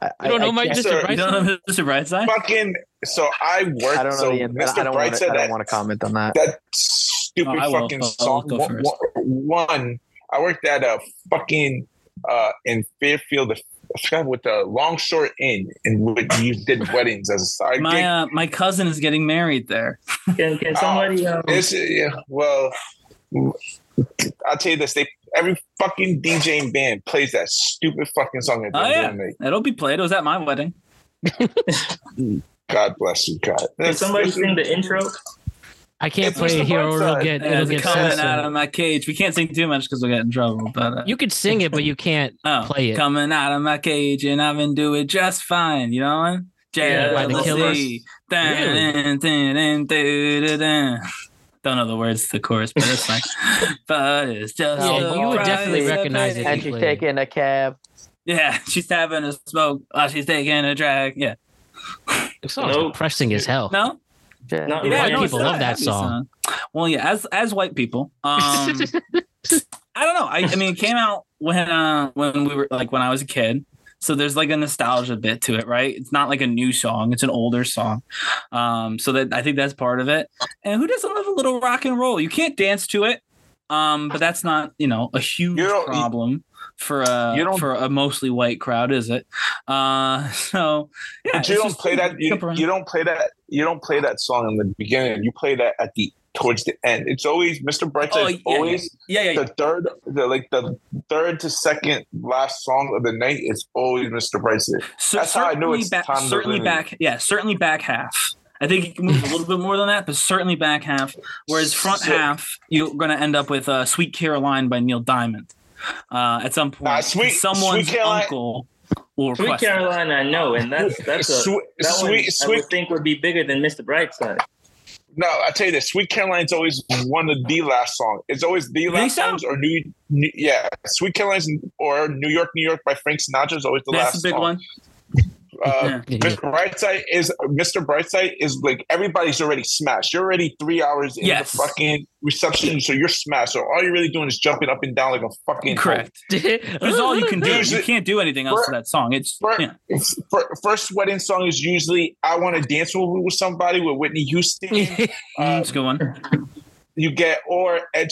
I, You don't know I my Mr. Sir, you Brightside? don't know Mr. Brightside? Fucking. So I worked. I don't know so the answer. Mr. I don't Bright Wanna, I don't want to comment on that. that stupid Oh, fucking I'll- I'll song. go One- first. One, I worked at a fucking uh in Fairfield. I forgot what the Long Short Inn, in which you did weddings as a side My gig. uh, my cousin is getting married there. [laughs] Can, can somebody? Um, It's, yeah, well, I'll tell you this: they every fucking DJ and band plays that stupid fucking song at the Oh, end yeah. of. It'll be played. It was at my wedding. [laughs] God bless you, God. can That's- somebody that's- sing the intro? I can't It's play Mr. it here or it'll get Yeah, it'll get coming censored. out of my cage. We can't sing too much because we'll get in trouble. But uh, You could sing it, but you can't [laughs] oh, play it. coming out of my cage and I've been doing just fine. You know what? Yeah, by the Jealousy. Don't know the words to the chorus, but it's fine. [laughs] but it's just Yeah, a you would definitely recognize pay. it. And she's taking a cab. Yeah, [laughs] she's having a smoke while she's taking a drag. Yeah. The song's Nope. depressing as hell. No? Yeah. No, Yeah, white no, people love that happy song. Well, yeah, as as white people, um, [laughs] I don't know. I, I mean, it came out when uh when we were like when I was a kid, so there's like a nostalgia bit to it, right? It's not like a new song; it's an older song. Um, so that I think that's part of it. And who doesn't love a little rock and roll? You can't dance to it, um, but that's not you know a huge You don't- problem for a for a mostly white crowd, is it? Uh, [laughs] so yeah, But you don't play that. You, you don't play that. You don't play that song in the beginning. You play that at the towards the end. It's always Mr. Brightside. Oh, yeah, always yeah, yeah, yeah. the third, the like the third to second last song of the night is always Mr. Brightside. So That's how I know it's back, time to certainly back, yeah, certainly back half. I think you can move a little bit more than that, but certainly back half. Whereas front So- half, you're going to end up with uh, "Sweet Caroline" by Neil Diamond uh, at some point. Nah, Sweet- someone's Sweet Caroline- uncle will Sweet request. it. Caroline, I know, and that's that's a Sweet, that one sweet, I sweet. would think would be bigger than Mr. Brightside. No, I tell you this. Sweet Caroline's always one of the last song. It's always the think last so? songs or new, new. Yeah, Sweet Caroline's or New York, New York by Frank Sinatra is always the That's last the big song. one. Uh, [laughs] Yeah. Mr. Brightside is Mr. Brightside is like everybody's already smashed. You're already three hours in Yes. the fucking reception, so you're smashed. So all you're really doing is jumping up and down like a fucking Correct. [laughs] That's all you can do. You can't do anything else to that song. It's Fir- yeah. fir- First wedding song is usually "I Want to Dance with, with Somebody" with Whitney Houston. [laughs] Mm, Uh, it's a good one. you get or Ed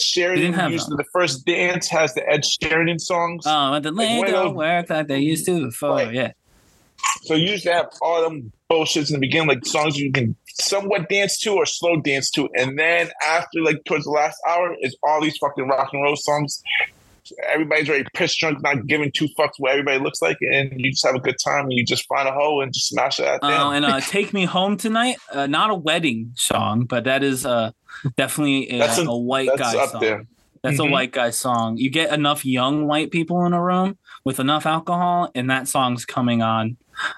have Usually, the first dance has the Ed Sheeran songs. Oh, and the lane one of don't those- work like they used to before. Right. Yeah. So you usually have all them bullshits in the beginning, like songs you can somewhat dance to or slow dance to, and then after like towards the last hour is all these fucking rock and roll songs. Everybody's already pissed drunk, not giving two fucks what everybody looks like, and you just have a good time. And you just find a hole and just smash it out there. Oh, and uh, "Take Me Home Tonight," uh, not a wedding song, but that is uh, definitely a, a- a white that's guy up song. there. That's Mhm. a white guy song. You get enough young white people in a room with enough alcohol, and that song's coming on,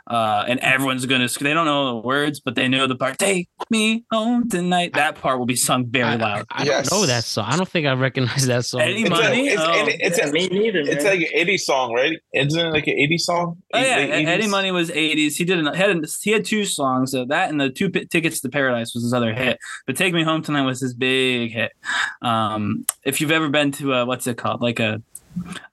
uh, and everyone's gonna. They don't know the words, but they know the part. Take me home tonight. That part will be sung very loud. I Yes. don't know that song. I don't think I recognize that song. Eddie It's, a, Money? it's, Oh. and it's, Yeah, a, me neither, it's like an 80 song, right? Isn't it like an 80 song? Oh yeah, Late 80s? Eddie Money was '80s. He did an, had he had two songs. So that and the two P- tickets to Paradise was his other hit. But Take Me Home Tonight was his big hit. Um, if you've ever been to a what's it called, like a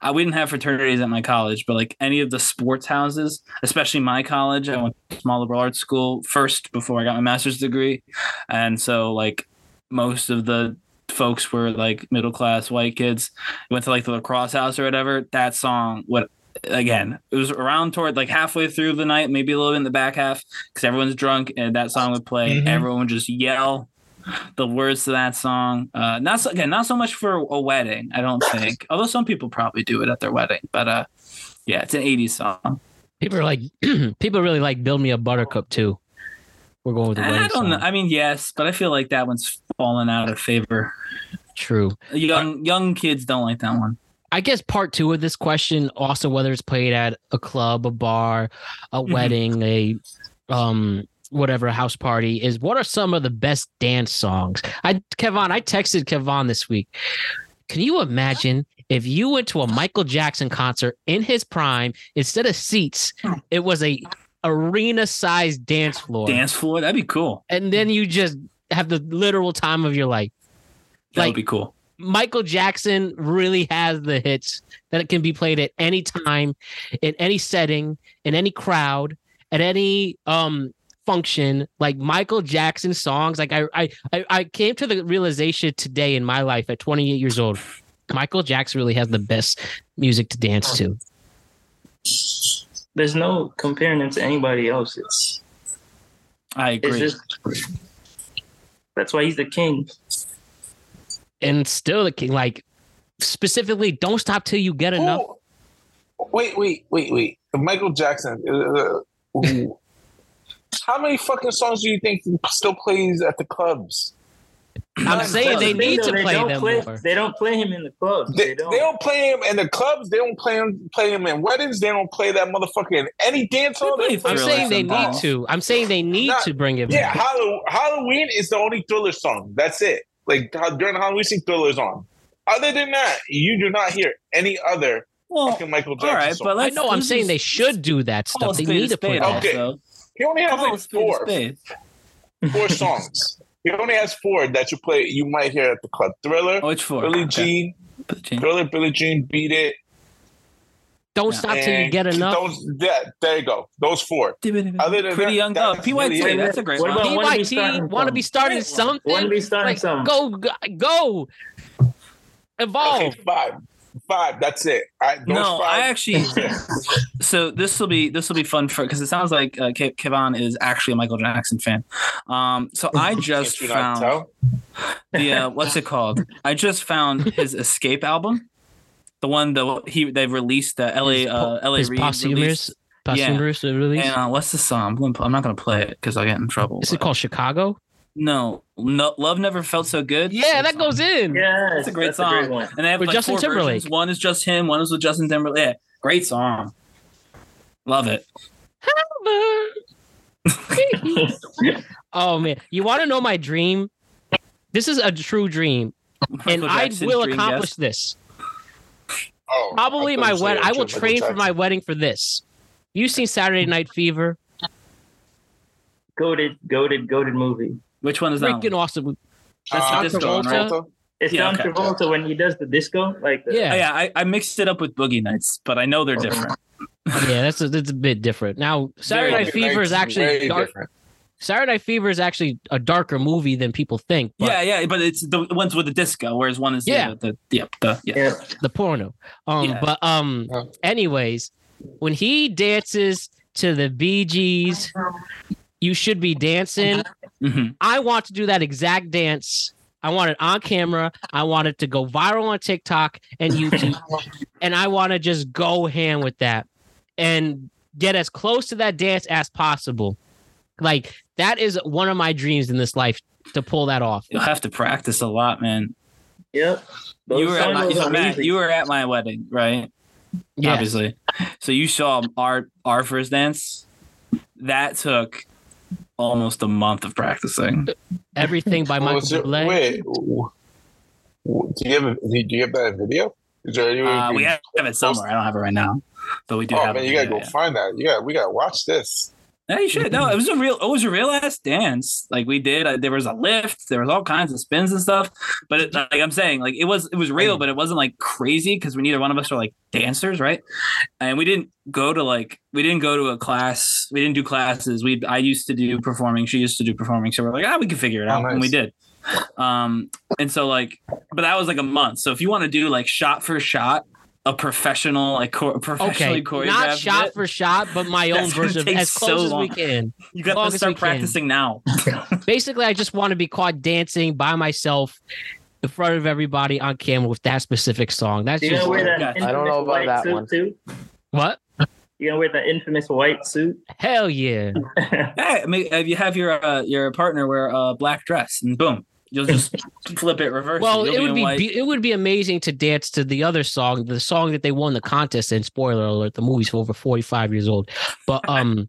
I we didn't have fraternities at my college, but like any of the sports houses, especially my college, I went to small liberal arts school first before I got my master's degree, and so like most of the folks were like middle class white kids. Went to like the lacrosse house or whatever. That song, what again? It was around toward like halfway through the night, maybe a little bit in the back half, because everyone's drunk and that song would play. Mhm. Everyone would just yell the words to that song. Uh, not so, again, not so much for a wedding, I don't think. Although some people probably do it at their wedding, but uh, yeah, it's an '80s song. People are like, [clears throat] people really like "Build Me a Buttercup" too. We're going with the I don't know. I mean, yes, but I feel like that one's fallen out of favor. True. Young young kids don't like that one. I guess part two of this question, also whether it's played at a club, a bar, a Mhm. wedding, a um whatever house party, is what are some of the best dance songs? I Kevon, I texted Kevon this week. Can you imagine if you went to a Michael Jackson concert in his prime, instead of seats, it was a arena sized dance floor. Dance floor, that'd be cool. And then you just have the literal time of your life. That Like- would be cool. Michael Jackson really has the hits that it can be played at any time, in any setting, in any crowd, at any um function. Like Michael Jackson songs. Like I I I- I came to the realization today in my life at 28 years old. Michael Jackson really has the best music to dance to. There's no comparing him to anybody else. It's I it's agree. just that's why he's the king. And still the king, like specifically, don't stop till you get enough. Oh, wait, wait, wait, wait. Michael Jackson. uh, ooh. How many fucking songs do you think he still plays at the clubs? I'm None. saying they That's the thing, need though, to they play them play, more. They don't play him in the clubs. They, They, don't. they don't play him in the clubs. They don't play him play him in weddings. They don't play that motherfucker in any dance hall. They They play I'm Thriller saying they need to. I'm saying they need Not- to bring it Yeah, back. Halloween is the only thriller song. That's it. Like how- during Halloween, season, Thriller's on. Other than that, you do not hear any other well, fucking Michael Jackson right, song. but I let's. know. I'm this saying they should do that stuff. They need to put spade that. Okay. also. He only has Call like spade four, spade. [laughs] four songs. He only has four that you play. You might hear at the club. Thriller, oh, Which four? Billie Oh, Okay. Jean, Billie Jean. Thriller, Billie Jean, Beat It. Don't Yeah. stop till you and get enough. Those, that, there you go. Those four. Other than Pretty that, young. Oh, PYT. really. That's a great What one. about- wanna be PYT starting want to be starting something. Wanna be starting Like, some. Go, go, go. Evolve. Okay, five. Five. That's it. I, No, five, I actually. [laughs] so this will be this will be fun for because it sounds like uh, Ke- Kevon is actually a Michael Jackson fan. Um, so I [laughs] just Can't you not found tell? the uh, [laughs] what's it called? I just found his Xscape album, the one that he they've released the LA His uh, LA his Reid posthumous, released. posthumous release. And uh, what's the song? I'm, gonna, I'm not gonna play it because I'll get in trouble. Is it called Chicago? No, no, Love Never Felt So Good. Yeah, that song. goes in. Yeah, That's a great that's song. A great one. And they have With like Justin four Timberlake. versions. One is just him. One is with Justin Timberlake. Yeah, great song. Love it. [laughs] oh man, you want to know my dream? This is a true dream, and Michael I Jackson, will Dream accomplish this. Oh, Probably my wedding. I will train for my wedding for this. You seen Saturday Night Fever? Goaded, goaded, goaded movie. Which one is that? Freaking One? awesome. That's Uh, the disco one, right? It's Yeah, John okay. Travolta when he does the disco, like the, Yeah, Oh, yeah, I, I mixed it up with Boogie Nights, but I know they're different. [laughs] yeah, that's a, that's a bit different. Now, Saturday Night Fever is Way actually dark. different. Saturday Night Fever is actually a darker movie than people think. But yeah, yeah, but it's the ones with the disco, whereas one is Yeah. the, the, yeah, the yeah. yeah. the porno. Um, Yeah. but um, anyways, when he dances to the Bee Gees, "You Should Be Dancing." Mhm. I want to do that exact dance. I want it on camera. I want it to go viral on TikTok and [laughs] YouTube, and I want to just go ham with that and get as close to that dance as possible. Like that is one of my dreams in this life to pull that off. You'll have to practice a lot, man. Yep. Those you were at my, was so Matt, you were at my wedding, right? Yeah. Obviously. So you saw our our first dance. That took almost a month of practicing. Everything by [laughs] What Michael was Bublé. Wait, w- w- do you have a, do you have that video? Is there any Uh, we have it somewhere. I don't have it right now, but we do Oh have man, it. you gotta yeah, go yeah. find that. Yeah, we gotta watch this. Yeah, you should. No, it was a real. It was a real ass dance. Like we did. Uh, there was a lift. There was all kinds of spins and stuff. But it, like I'm saying, like it was it was real, but it wasn't like crazy because we neither one of us are like dancers, right? And we didn't go to like we didn't go to a class. We didn't do classes. We I used to do performing. She used to do performing. So we're like, ah, we can figure it Oh, out, and we did. Um, and so like, but that was like a month. So if you want to do like shot for shot. A professional, like cho- professionally Okay, choreographed not shot bit, for shot, but my [laughs] own version, take as close so as we can. you got to start we can. practicing now. [laughs] Basically, I just want to be caught dancing by myself in front of everybody on camera with that specific song. That's You just know where that I don't know about that one. too? what? You gonna wear that infamous white suit? Hell yeah! [laughs] Hey, I mean, if you have your uh, your partner wear a black dress, and boom, you'll just [laughs] flip it reverse. Well, it would be, it would be amazing to dance to the other song, the song that they won the contest in. Spoiler alert: the movie's over forty five years old, but [laughs] um,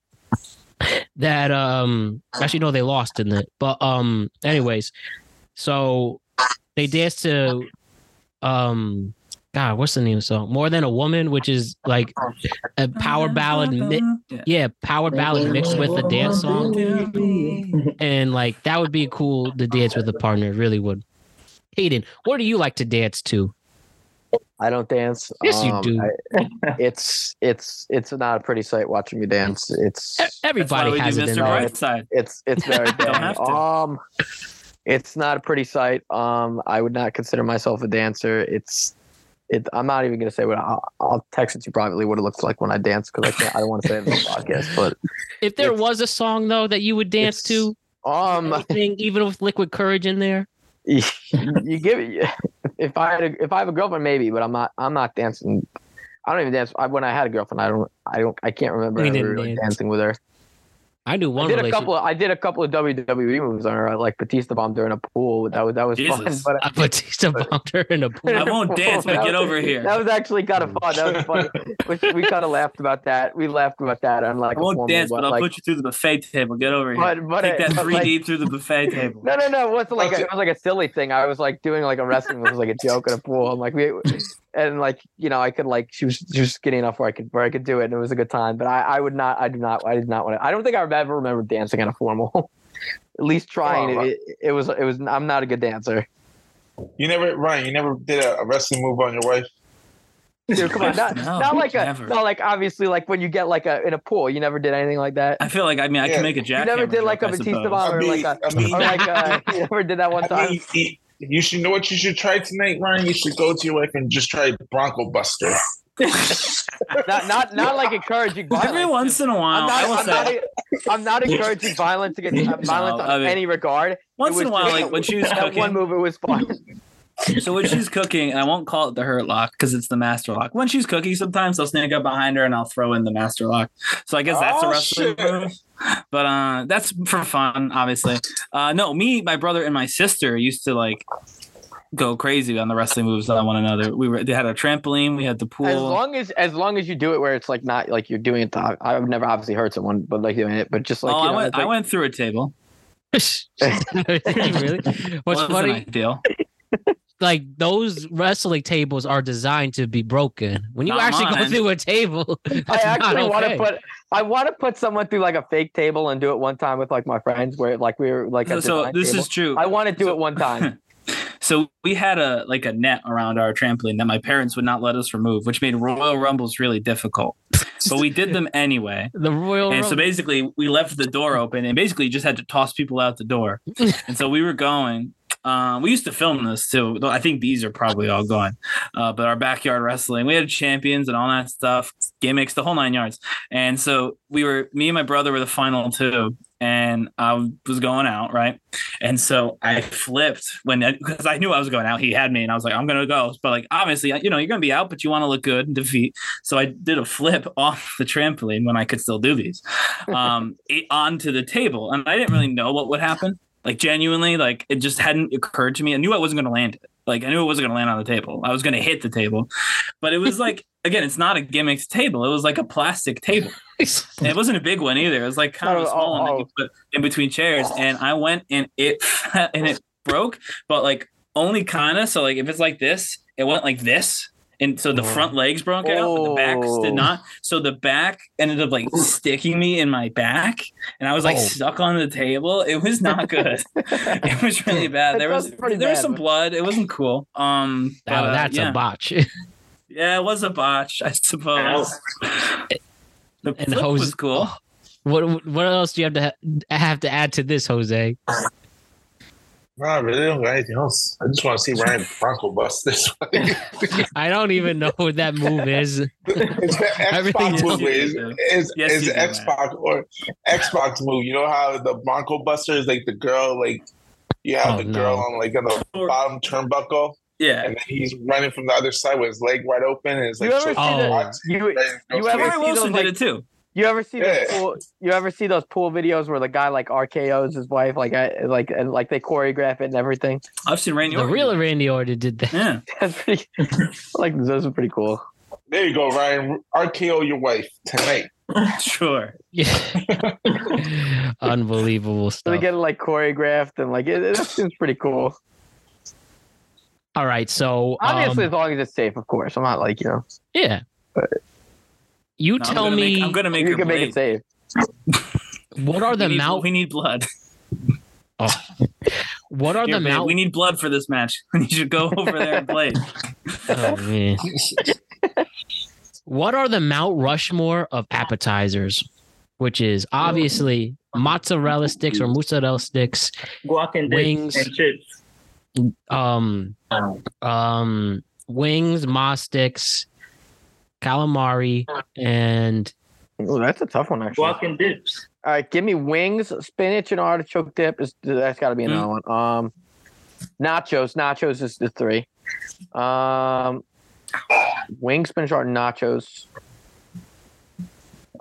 that um, actually no, they lost in it. But um, anyways, so they danced to um, God, what's the name of the song? More than a woman, which is like a power ballad. Mi- Yeah. yeah, power ballad mixed with a dance song, and like that would be cool to dance with a partner. It really would. Hayden, what do you like to dance to? I don't dance. Yes, you Um, do. I- it's it's it's not a pretty sight watching me dance. It's That's why Everybody has it in Mr. there. Brightside. it's it's [laughs] very Don't bad. Um, it's not a pretty sight. Um, I would not consider myself a dancer. It's it. I'm not even gonna say what I'll, I'll text it to you privately what it looks like when I dance because I can't. I don't want to say it in the [laughs] podcast. But If there was a song though that you would dance to, um, anything, even with Liquid Courage in there, you, [laughs] you give it. If I had a, if I have a girlfriend, maybe, but I'm not. I'm not dancing. I don't even dance. I, when I had a girlfriend, I don't. I don't. I can't remember ever didn't really dancing with her. I knew I one did a relationship. couple. I did a couple of WWE moves on her, like Batista bomb during a pool. That was that was fun. But I Batista [laughs] bombed her in a pool. I won't [laughs] dance, but That get over here. That was actually kind of fun. That was [laughs] funny. Which we kind of laughed about that. We laughed about that on like I a won't formal, dance, but I'll like, put you through the buffet table. Get over here. But but, Take it, that but, three like, through the buffet table. no no no. It wasn't like a, it was like a silly thing. I was like doing like a wrestling move, it was like a joke in a pool. I'm like we and like you know I could like she was she was skinny enough where I could where I could do it and it was a good time. But I I would not I do not I did not want to. I don't think I've ever remember dancing at a formal. [laughs] At least trying Oh, it, it. It was it was. I'm not a good dancer. You never, Ryan. You never did a, a wrestling move on your wife. Dude, come on, not, No, not like a, never. not like obviously like when you get like a in a pool, you never did anything like that. I feel like I mean I Yeah. can make a You jackhammer. never did joke, like a I Batista suppose. bomb or like mean- a, I mean- or like uh [laughs] you never did that one I time. mean, you- you should know what you should try tonight, Ryan. You should go to your wife and just try Bronco Buster. [laughs] not not not like encouraging violence. Every once in a while, I'm I will not, I'm, not, I'm not encouraging violence against [laughs] uh, violence on I mean, any regard. once in a while, just- like when she was cooking. one move, it was fun. So when she's cooking, and I won't call it the hurt lock because it's the master lock. When she's cooking, sometimes I'll sneak up behind her and I'll throw in the master lock. So I guess that's a Oh, wrestling shit. move. But uh, that's for fun, obviously. Uh, no, me, my brother, and my sister used to like go crazy on the wrestling moves on one another. We were they had a trampoline, we had the pool. As long as as long as you do it where it's like not like you're doing it. To, I would never obviously hurt someone, but like doing it, but just like oh, you know, I went like- I went through a table. [laughs] really? What's Wasn't funny? ideal. Like those wrestling tables are designed to be broken. When you Not actually go through a table, [laughs] I that's not actually want to put I want to put someone through like a fake table and do it one time with like my friends where like we were like So, a so this table. is true. I want to do it one time. [laughs] So we had a like a net around our trampoline that my parents would not let us remove, which made Royal Rumbles really difficult. But we did them [laughs] anyway. the Royal And so basically we left the door open and basically just had to toss people out the door. And so we were going Um, we used to film this too. I think these are probably all gone. Uh, but our backyard wrestling, we had champions and all that stuff, gimmicks, the whole nine yards. And so we were, me and my brother were the final two, and I was going out, right? And so I flipped when because I knew I was going out. He had me, and I was like, I'm gonna go. But like, obviously, you know, you're gonna be out, but you want to look good and defeat. So I did a flip [laughs] off the trampoline when I could still do these, um, [laughs] onto the table, and I didn't really know what would happen. Like genuinely, like it just hadn't occurred to me. I knew I wasn't gonna land it. Like I knew it wasn't gonna land on the table. I was gonna hit the table, but it was like [laughs] again, it's not a gimmicked table. It was like a plastic table. [laughs] And it wasn't a big one either. It was like kind of Oh, small oh, oh. put in between chairs. And I went and it [laughs] and it broke, but like only kind of. So like if it's like this, it went like this. And so the front legs broke out, but the backs Oh. did not. So the back ended up like [laughs] sticking me in my back, and I was like Oh. stuck on the table. It was not good. [laughs] it was really bad. There was there was some but- blood. It wasn't cool. Um, [laughs] Now but, uh, that's yeah. a botch. Yeah, it was a botch, I suppose. The And flip Jose- was cool. what what else do you have to ha- have to add to this, Jose? No, I really don't got anything else. I just want to see Ryan Bronco bust this [laughs] one. [laughs] I don't even know what that move is. [laughs] It's the Everything X-Pac move. you Is is Yes, is you do, Xbox or Xbox move? You know how the Bronco Buster is like the girl, like you have Oh, the girl no. on like on the bottom turnbuckle, Yeah. and then he's running from the other side with his leg wide open, and it's like You ever so see the- hot. You, Right, you no ever see Wilson those, did like, it too. You ever see those Yeah. pool? You ever see those pool videos where the guy like RKO's his wife, like I, like and like they choreograph it and everything? I've seen Randy The Orton. real Randy Orton did that. Yeah. [laughs] That's pretty. [laughs] like those are pretty cool. There you go, Ryan. RKO your wife tonight. [laughs] Sure. Yeah. Unbelievable stuff. they get it like choreographed and like it, it seems pretty cool. All right, so Obviously, um, as long as it's safe, of course. I'm not like you know. yeah. You No, I'm tell gonna me Make, I'm gonna make you can make it safe. what are the we mount? We need blood. [laughs] What are Here, the babe, mount? we need blood for this match. [laughs] You should go over there and play. Oh, man. what are the Mount Rushmore of appetizers? Which is obviously mozzarella sticks or mozzarella sticks, Guac and Wings. and chips. um, um, wings, ma sticks, calamari, and Ooh, that's a tough one, actually. Guac and dips. All right, give me wings, spinach, and artichoke dip. Is that's got to be another one. Um, nachos, nachos is the three. Um, wings, spinach, art, nachos.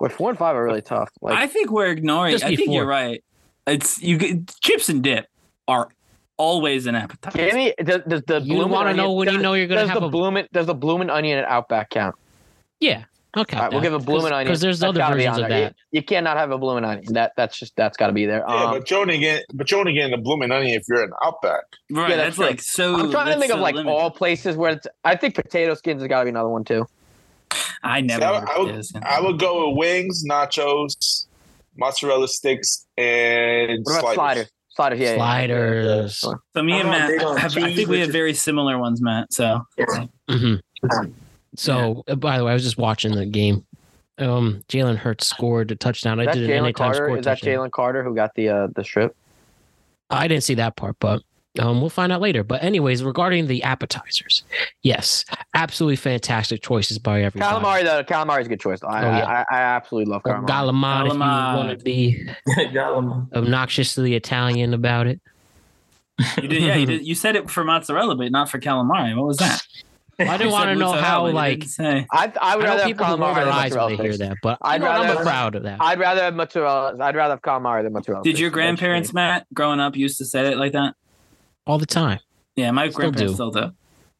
With four and five are really tough. Like I think we're ignoring. I think before. you're right. It's you. get Chips and dip are always an appetizer. give me does, does the you want to know onion- when you know you're gonna does have the a bloomin' does the bloomin' onion at Outback count? Yeah. Okay, All right, we'll give a bloomin' onion because there's That's other gotta versions of there. that. You, you cannot have a bloomin' onion. That that's just that's got to be there. Yeah, Um, but you only get but you only get the blooming onion if you're an Outback. Right. Yeah, that's that's like so. I'm trying to that's think of like limited. all places where it's. I think potato skins has got to be another one too. I never. See, I, I would. I would go with wings, nachos, mozzarella sticks, and What about sliders. sliders? Sliders, yeah, yeah, yeah. Sliders. Yeah. So me and Matt, they have, I think we have very similar ones, Matt. So hmm So, uh, by the way, I was just watching the game. Um, Jalen Hurts scored a touchdown. I Is that did an Jalen anytime Carter? score Is that. Jalen Carter who got the uh, the strip? I didn't see that part, but um, we'll find out later. But anyways, regarding the appetizers, yes, absolutely fantastic choices by everybody. Calamari though, calamari is a good choice. I, Oh, yeah. I, I, I absolutely love Or calamari. Galamad, if you want to be [laughs] obnoxiously Italian about it. you did. Yeah, you [laughs] did. You said it for mozzarella, but not for calamari. What was that? I didn't want to know how like. I, I would I know rather have people who roll calamari their than eyes when mozzarella they hear that, but I'd you know, I'm rather- proud of that. I'd rather have mozzarella. I'd rather have calamari than mozzarella. Did sticks. your grandparents, me. Matt, growing up, used to say it like that? all the time. Yeah, my Still grandparents do. still do.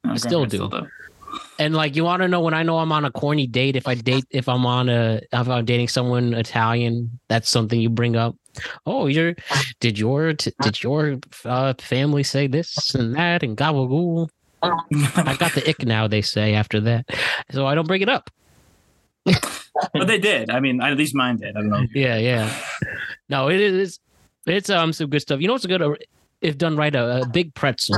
My Still grandparents do. And like, you want to know when I know I'm on a corny date? If I date, if I'm on a, if I'm dating someone Italian, that's something you bring up. Oh, you're, did your, did your uh, family say this and that and gabagool? [laughs] I got the ick now. They say after that, so I don't bring it up. [laughs] but they did. I mean, at least mine did. I don't know. Yeah, yeah. No, it is. It's um some good stuff. You know what's good? Uh, If done right, a, a big pretzel.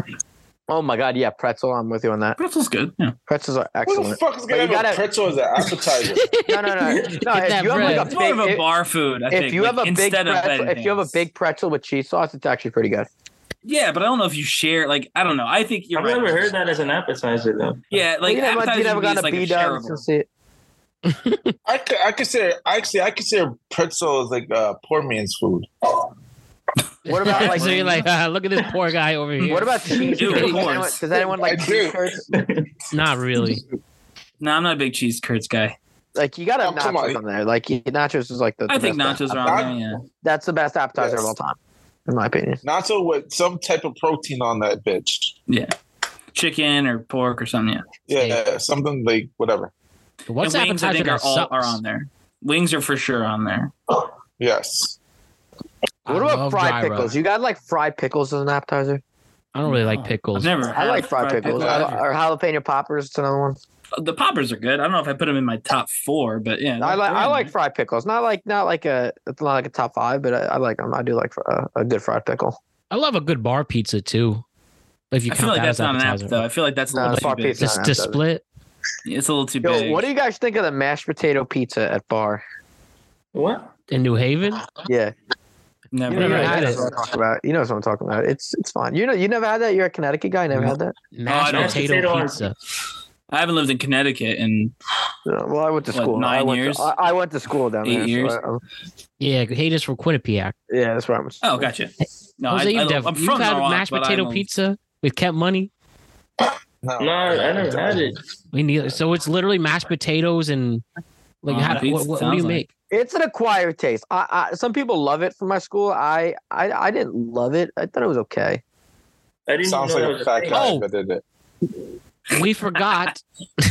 Oh my god, yeah, pretzel. I'm with you on that. Pretzel's good. Yeah. Pretzels are excellent. What the excellent. fuck is gonna you have gotta- a pretzel as an appetizer? [laughs] No, no, no, no. Get If that you have bread. like It's a more of a bar food. I if think. you like, have a big pretzel, if you have a big pretzel with cheese sauce, it's actually pretty good. Yeah, but I don't know if you share. Like, I don't know. I think you're I've right. never heard that as an appetizer though. Yeah, like you never, you appetizer never to got a like B dub since it. I could, I consider actually I consider pretzel as like uh, poor man's food. What about like? [laughs] so you're like, uh, look at this poor guy over here. what about cheese? Dude, of Does anyone, course. does anyone like cheese curds? Not really. No, I'm not a big cheese curds guy. Like you got to have Oh, nachos on. on there. Like nachos is like the. I think best nachos are on there. Yeah. That's the best appetizer of all time, in my opinion. Nacho with some type of protein on that bitch. Yeah. Chicken or pork or something. Yeah. Yeah, something like whatever. What's and wings, I think, are all are on there. Wings are for sure on there. Yes. I What about fried dry pickles? You got like fried pickles as an appetizer? I don't really like oh, I've pickles. never. I like fried, pickles. I- either. or jalapeno poppers. It's another one. The poppers are good. I don't know if I put them in my top four, but yeah, I like I like fried pickles. Not like not like a it's not like a top five, but I, I like them. I do like a, a good fried pickle. I love a good bar pizza too. If you I feel count like that that's as not an app though. I feel like that's a No, little the too bar big. pizza- Just to appetizer. split. It's a little too Yo, big. what do you guys think of the mashed potato pizza at bar? What? in New Haven. Yeah, Never, you know, never you had know it. what I'm talking about. You know what I'm talking about. It's it's fine. You know you never had that. You're a Connecticut guy. Never had that. Mashed don't. potato Potato pizza. I haven't lived in Connecticut in Uh, well, I went to What, school. I nine went years? To, I, I went to school down Eight there. so years? I- I'm- Yeah, Haters from Quinnipiac. yeah, that's where I'm. Oh, gotcha. No, Jose, I, you've, I, def- I'm you've from had Norwalk, mashed potato pizza with kept money. No, No, I never had it. We need so it's literally mashed potatoes and like Oh, how, what, what, what do you like- make? It's an acquired taste. I, I some people love it from my school. I, I I didn't love it. I thought it was okay. I didn't Sounds know like a fat guy Oh. that did it. We forgot.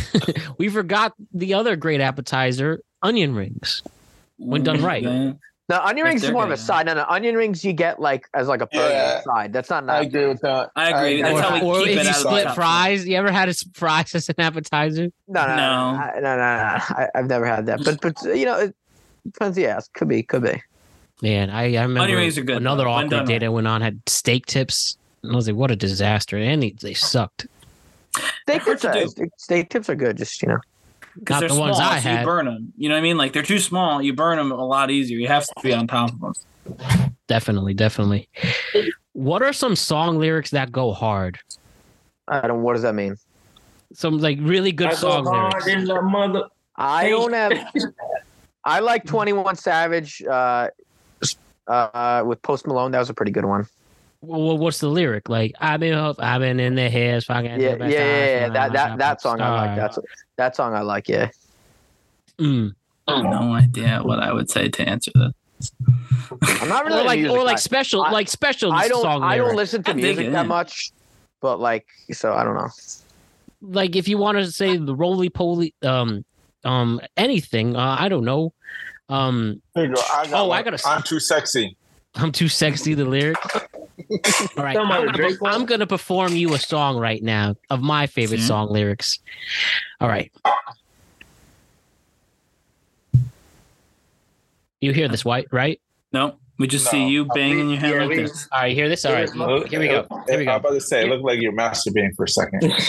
[laughs] we forgot the other great appetizer, onion rings. When done right. Yeah. Now onion rings is more of a side. No, no, onion rings you get like as like a burger Yeah. side. That's not I agree with that. I agree. That's or how we or keep if it you out split fries, you ever had a s- fries as an appetizer? No, no, no, No. no, I- no, no, no. I, I've never had that. But but you know, it depends. Yes, could be, could be. Man, I, I remember rings are good, another though, awkward date. I went on had steak tips. And I was like, what a disaster. And they, they sucked. Steak tips, are, steak tips are good. Just you know, because Not they're the small, ones I so had. you burn them. You know what I mean? Like they're too small. You burn them a lot easier. You have to be on top of them. Definitely, definitely. What are some song lyrics that go hard? I don't. What does that mean? Some like really good I song hard lyrics. mother. I don't have. I like [laughs] Twenty One Savage. Uh, uh, with Post Malone, that was a pretty good one. Well, what's the lyric? Like I've been up, I've been in the heads, fucking Yeah, the yeah, yeah, yeah. and That that that song I like. That's that song I like. Yeah. Mm. No idea what I would say to answer that. I'm not [laughs] really Or like, or like guy. special, I- like special I don't. song I don't lyrics. listen to I music that much, but like, so I don't know. Like if you want to say the roly poly, um, um, anything. Uh, I don't know. Um, Here you go. I got Oh, I gotta- I'm too sexy. I'm too sexy. The lyrics. All right, I'm gonna, the I'm gonna perform you a song right now of my favorite See? song lyrics. All right. You hear this, white, right? No, we just No. see you banging your head Yeah, like we- this. All right, hear this. All right, Look- here we go. Here we go. I'm about to say, it looked like you're masturbating for a second. [laughs]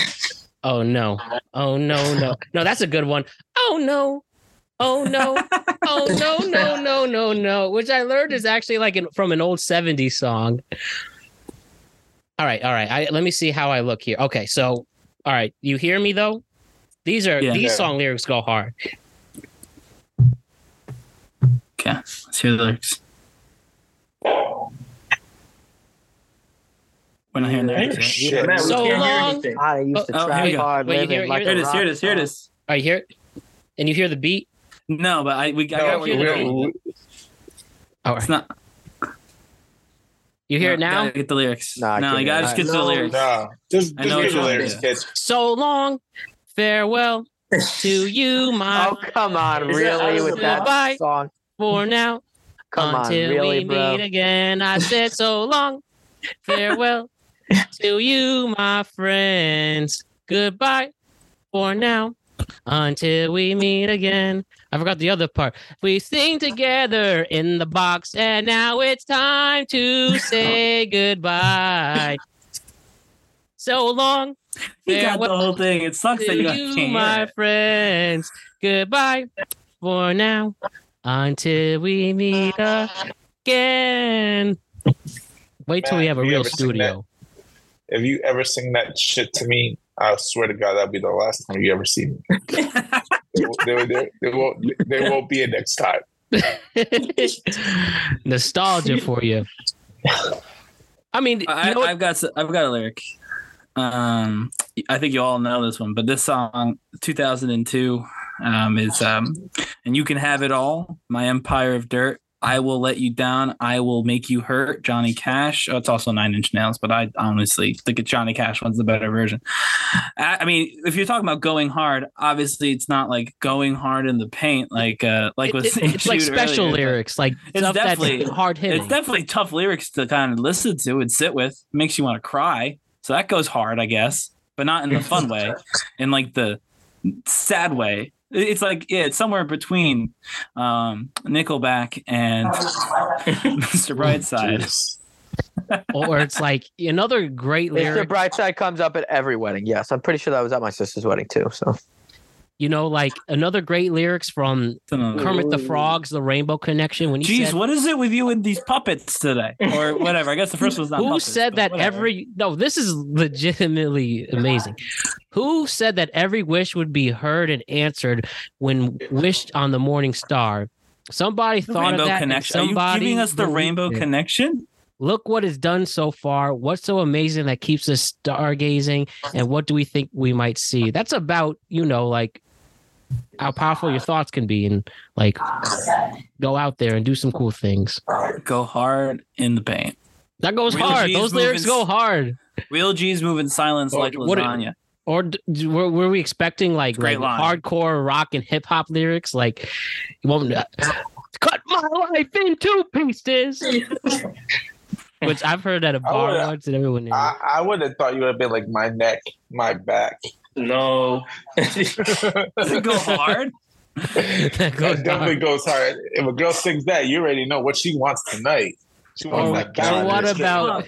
Oh no! Oh no! No! No! That's a good one. Oh no! Oh no! Oh [laughs] no! No! No! No! No! Which I learned is actually like an, from an old '70s song. All right, all right. I, let me see how I look here. Okay, so all right, you hear me though? These are Yeah. these Yeah. song lyrics go hard. Okay, let's hear the lyrics. We're not hearing the lyrics yet. Shit. Matt, So hear long. I used to Oh, oh, try here we go. hard, Wait, you living hear- like hear a Here it is. Here it rock is. Here it is. All right, hear it, and you hear the beat. No, but I we I No, got what hear you're the doing. All It's not. you hear it now. Gotta get the lyrics. Nah, I no, can't you gotta just get to the lyrics. Nah, just, I just know get the lyrics, kids. So long, farewell to you, my Oh come on, really with that Goodbye. song? for now. [laughs] Come on, really, we bro. meet again, I said so long. Farewell [laughs] to you, my friends. Goodbye for now. Until we meet again. I forgot the other part. We sing together in the box, and now it's time to [laughs] say goodbye. So long. You got the whole thing. It sucks that you got, you, can't my hear it. friends. Goodbye for now until we meet again. Wait till we have a real ever sing studio. If you ever sing that shit to me, I swear to God, that'll be the last time you ever see me. [laughs] there, there, there, won't, there won't be a next time. [laughs] Nostalgia for you. I mean, I, you know what? I've got s- I've got a lyric. Um, I think you all know this one, but this song, 2002, um, is um, and you can have it all. My empire of dirt. I will let you down. I will make you hurt. Johnny Cash. Oh, it's also Nine Inch Nails, but I honestly think it's Johnny Cash one's the better version. I, I mean, if you're talking about going hard, obviously it's not like going hard in the paint, like uh, like It- was it- it's like special earlier, lyrics, like It's stuff definitely- hard hitting. it's definitely tough lyrics to kind of listen to and sit with. It Makes you want to cry. So that goes hard, I guess, but not in the fun way, [laughs] in like the sad way. It's like yeah, it's somewhere between um, Nickelback and [laughs] Mr. Brightside. or it's like another great lyric. Mr. Brightside comes up at every wedding. Yes, I'm pretty sure that was at my sister's wedding too. So You know, like another great lyrics from Kermit the Frog's "The Rainbow Connection." When he Jeez, said, what is it with you and these puppets today, or whatever? I guess the first one's not. Who puppets, said that whatever. every no? This is legitimately amazing. Who said that every wish would be heard and answered when wished on the morning star? Somebody The thought Rainbow of that. Connection? Are you Somebody giving us the Rainbow it. Connection? Look what is done so far. What's so amazing that keeps us stargazing? And what do we think we might see? That's about, you know, like how powerful your thoughts can be and like go out there and do some cool things. Go hard in the paint. That goes Real hard. G's Those lyrics go hard. Real G's move in silence like what- lasagna. Or d- d- were, were we expecting like, Great like hardcore rock and hip hop lyrics? Like, you won't uh, cut my life in two pieces. [laughs] Which I've heard at a bar would've- once, and everyone knew. I, I would have thought you would have been like my neck, my back. No. [laughs] Does it go hard? that goes That definitely hard. goes hard. If a girl sings that, you already know what she wants tonight. She wants Or, that or what that's about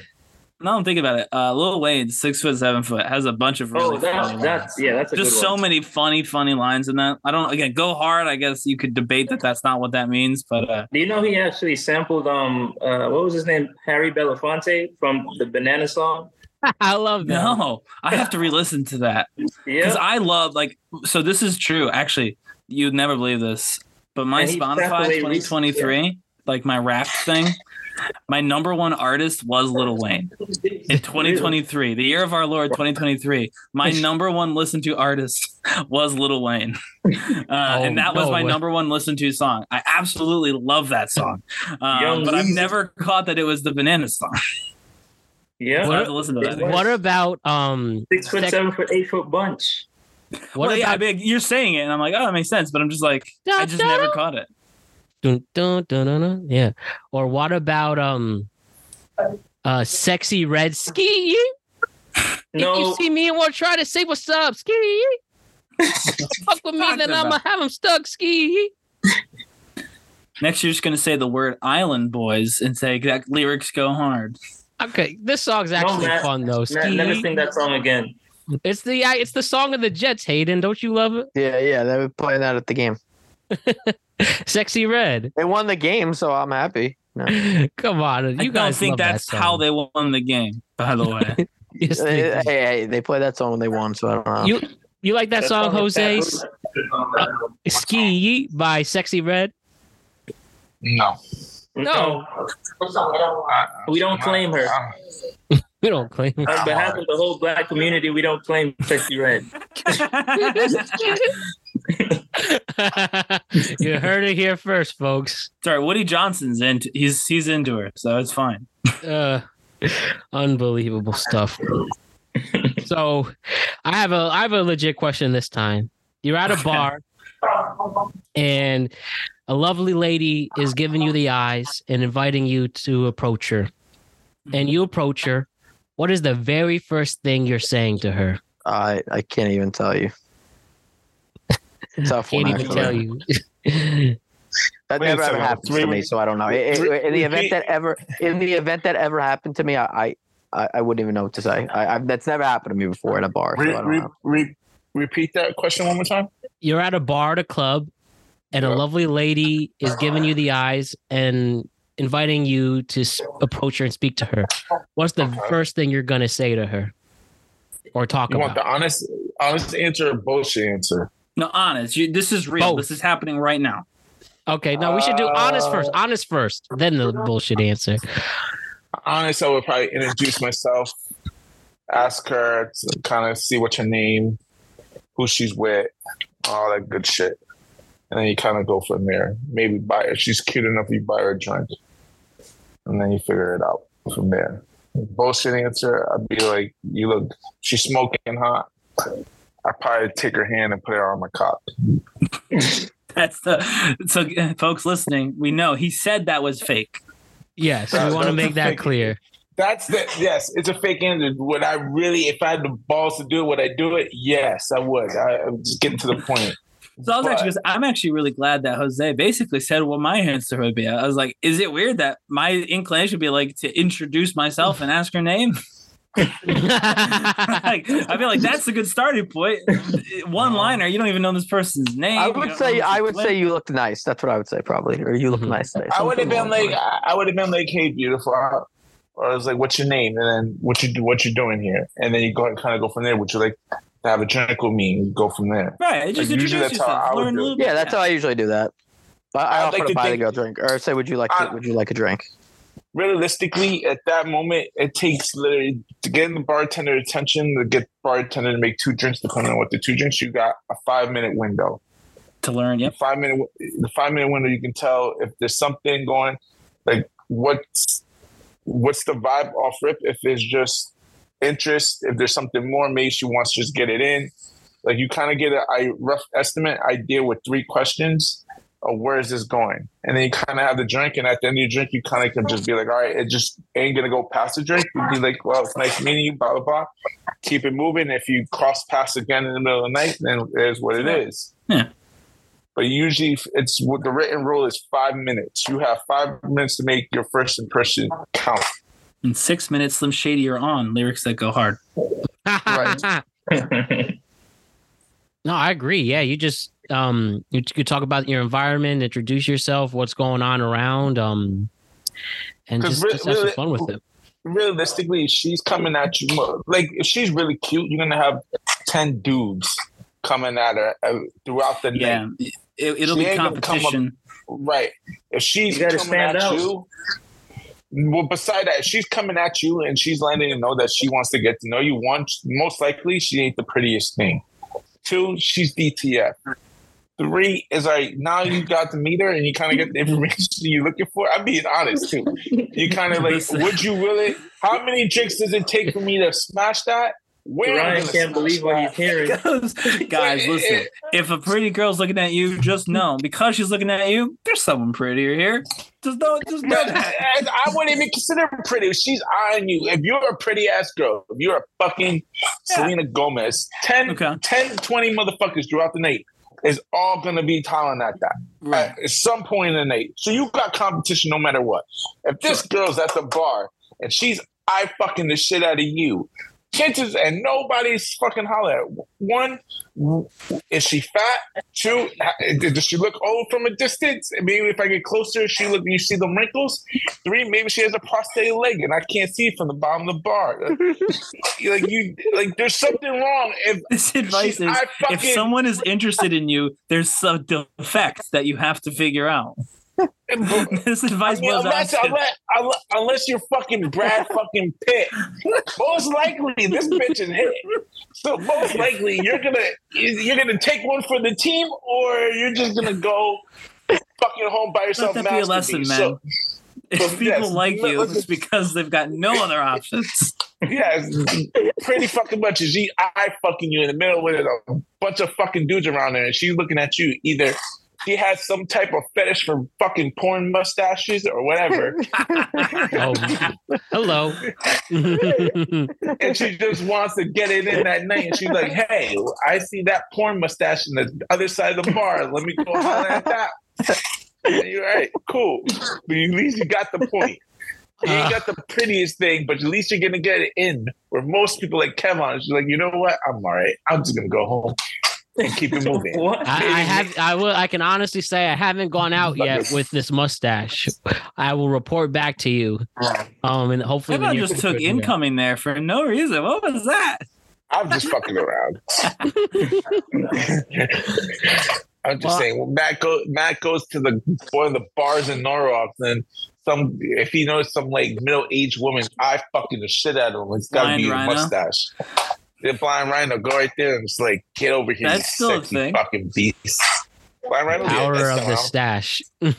Now I'm thinking about it. Uh, Lil Wayne, six foot, seven foot, has a bunch of really Oh, that's funny that's lines. yeah, that's a Just good so one. many funny, funny lines in that. I don't again go hard. I guess you could debate that that's not what that means, but uh, Do you know he actually sampled um uh what was his name Harry Belafonte from the Banana song? [laughs] I love that. no, I have to re-listen to that because [laughs] Yeah, I love like. So this is true. Actually, you'd never believe this, but my And he passed Spotify away 2023, like my rap thing, my number one artist was Lil Wayne. [laughs] in 2023, the year of our Lord 2023, my [laughs] number one listened to artist [laughs] was Little Wayne, uh, and that was my way. number one listened to song. I absolutely love that song, uh, Young but I've never caught that it was the Banana song. yeah. So I to listen to that. What about um? Six foot, Sec- seven foot, eight foot bunch. What well, yeah, I about mean, you're saying it, and I'm like, oh, that makes sense, but I'm just like, I just never caught it. Dun, dun, dun, dun, dun, yeah? Or what about um? Uh, sexy red ski. If you see me and want to try to say what's up, ski. Fuck with me, Talking then I'ma have him stuck, ski. Next, you're just gonna say the word "Island Boys" and say that lyrics go hard. Okay, this song's actually Matt, fun though. ne- Ski. never sing that song again. It's the it's the song of the Jets, Hayden. Don't you love it? yeah, yeah, they were playing that at the game. [laughs] Sexy red. They won the game, so I'm happy. No. [laughs] Come on, you I don't guys think love that that's how they won the game. By the way, [laughs] Yes, hey, they hey, hey, they played that song when they won, so I don't know. You you like that, That song, song Jose? taboo. Uh, Ski by Sexyy Red. No. No. We don't claim her. We don't claim. On behalf of the whole black community, we don't claim Sexyy Red. [laughs] you heard it here first, folks. sorry, Woody Johnson's into he's he's into her, so it's fine. Uh, unbelievable stuff. so, I have a I have a legit question this time. You're at a bar, and a lovely lady is giving you the eyes and inviting you to approach her. And you approach her. What is the very first thing you're saying to her? I I can't even tell you. Tough Can't one, even tell you. [laughs] That Wait never ever second, happens to me, so I don't know. I- I- three- in the event that ever, in the event that ever happened to me, I, I, I, I wouldn't even know what to say. I, I, that's never happened to me before in a bar. So Re- I don't re- know. re- repeat that question one more time. You're at a bar at a club, and a lovely lady is giving you the eyes and inviting you to approach her and speak to her, what's the first thing you're gonna say to her or talk You about? want the honest, honest answer or bullshit answer? No, honest. You, this is real. Both. This is happening right now. okay, no, we should do honest first. Oh. Honest first, then the bullshit answer. Honest, I would probably introduce myself, ask her to kind of see what's her name, who she's with, all that good shit. And then you kind of go from there. Maybe buy her. If she's cute enough, you buy her a drink. And then you figure it out from there. Bullshit answer, I'd be like, you look, she's smoking hot. I'd probably take her hand and put her on my cock. [laughs] That's the so uh, folks listening. We know he said that was fake. Yes, we want to make that fake- clear. That's the yes. It's a fake answer. Would I really, if I had the balls to do it, would I do it? Yes, I would. I, I'm just getting to the point. So I was But- actually, I'm actually really glad that Jose basically said what my answer would be. I was like, is it weird that my inclination would be like to introduce myself and ask her name? [laughs] like, [laughs] I feel like that's a good starting point. One liner, you don't even know this person's name. I would say I would she's say you looked nice. That's what I would say probably, or you look Mhm. nice today. I would have been along like, lines. I would have been like, hey, beautiful. Or I was like, what's your name? And then what you do, what you doing here? And then you go and kind of go from there. Would you like to have a drink with me? And go from there. right. Just Like, usually introduce that's how yourself. I would Learn a do little bit. yeah, that's how I usually do that. I, I I'd offer like to to buy the girl a drink, or say, "Would you like to, I- Would you like a drink?" Realistically, at that moment, it takes literally to get the bartender attention to get bartender to make two drinks. Depending on what the two drinks you got, a five minute window. to learn. Yep. five minute the five minute window you can tell if there's something going like what's what's the vibe off rip if it's just interest if there's something more maybe she wants to just get it in like you kind of get a rough estimate idea with three questions of where is this going and then you kind of have the drink and at the end of your drink you kind of can just be like all right it just ain't gonna go past the drink you'd be like well it's nice meeting you blah blah blah keep it moving if you cross paths again in the middle of the night then it is what it is Yeah. but usually it's what the written rule is five minutes. You have five minutes to make your first impression count. In six minutes, Slim Shady are on lyrics that go hard. [laughs] Right. [laughs] No, I agree. Yeah, you just um you could talk about your environment, introduce yourself, what's going on around, um, and 'Cause just, re- just have some fun with it. Realistically, she's coming at you. mo- Like if she's really cute, you're gonna have ten dudes coming at her uh, throughout the Yeah. night. It, it'll She be ain't up- competition. Right. If she's You gotta coming stand at out. you. Well, beside that, if she's coming at you and she's letting you know that she wants to get to know you. One, most likely she ain't the prettiest thing. Two, she's DTF. Three is like now you got to meet her and you kind of get the information you're looking for. I'm being honest too. You kind of like, [laughs] would you really? How many drinks does it take for me to smash that? Where I Ryan can't believe what that? he's hearing. [laughs] Guys, listen. If a pretty girl's looking at you, just know because she's looking at you, there's someone prettier here. Just know, just know that. I, I wouldn't even consider her pretty. If she's eyeing you, if you're a pretty ass girl, if you're a fucking Selena Gomez, 10, Okay. 10, 20 motherfuckers throughout the night is all going to be hollering at that Right. at some point in the night. So you've got competition no matter what. If this girl's at the bar and she's I fucking the shit out of you, chances and nobody's fucking holler at. One is she fat? Two does she look old from a distance? Maybe if i get closer she look you see the wrinkles? Three maybe she has a prostate leg and i can't see it from the bottom of the bar. [laughs] Like you like there's something wrong if This advice she- is I if someone is interested in you, there's some defect that you have to figure out. [laughs] this I advice mean, was unless, unless, unless, you're fucking Brad fucking Pitt, most likely this bitch is hit. So most likely you're gonna you're gonna take one for the team, or you're just gonna go fucking home by yourself. Let that be a lesson, man. So, If so, people yes, like you, it's because they've got no other options. [laughs] yeah, pretty fucking much. Is she I fucking you in the middle with a bunch of fucking dudes around her, and she's looking at you either. She has some type of fetish for fucking porn mustaches or whatever. [laughs] Oh, hello. [laughs] [laughs] and she just wants to get it in that night. And she's like, "Hey, I see that porn mustache in the other side of the bar. Let me go holler at that." You're right, cool. But at least you got the point. You ain't got the ah. prettiest thing, but at least you're gonna get it in. Where most people like Kevin, she's like, you know what? I'm all right. I'm just gonna go home. And keep it moving. [laughs] What? I, I have. I will. I can honestly say I haven't gone out yet with this mustache. I will report back to you. Um, and hopefully, in the Everyone near just took incoming there for no reason. What was that? I'm just fucking around. [laughs] I'm just Well- saying. When Matt goes, Matt goes to the one of the bars in Norwalk, and some if he knows some like middle aged woman, I fucking the shit out of him. It's got to Blind be a rhino? mustache. The blind rhino go right there and just like get over here, That's you still a sexy thing. fucking beast. Blind rhino, yeah, Power that's of the still stash. [laughs]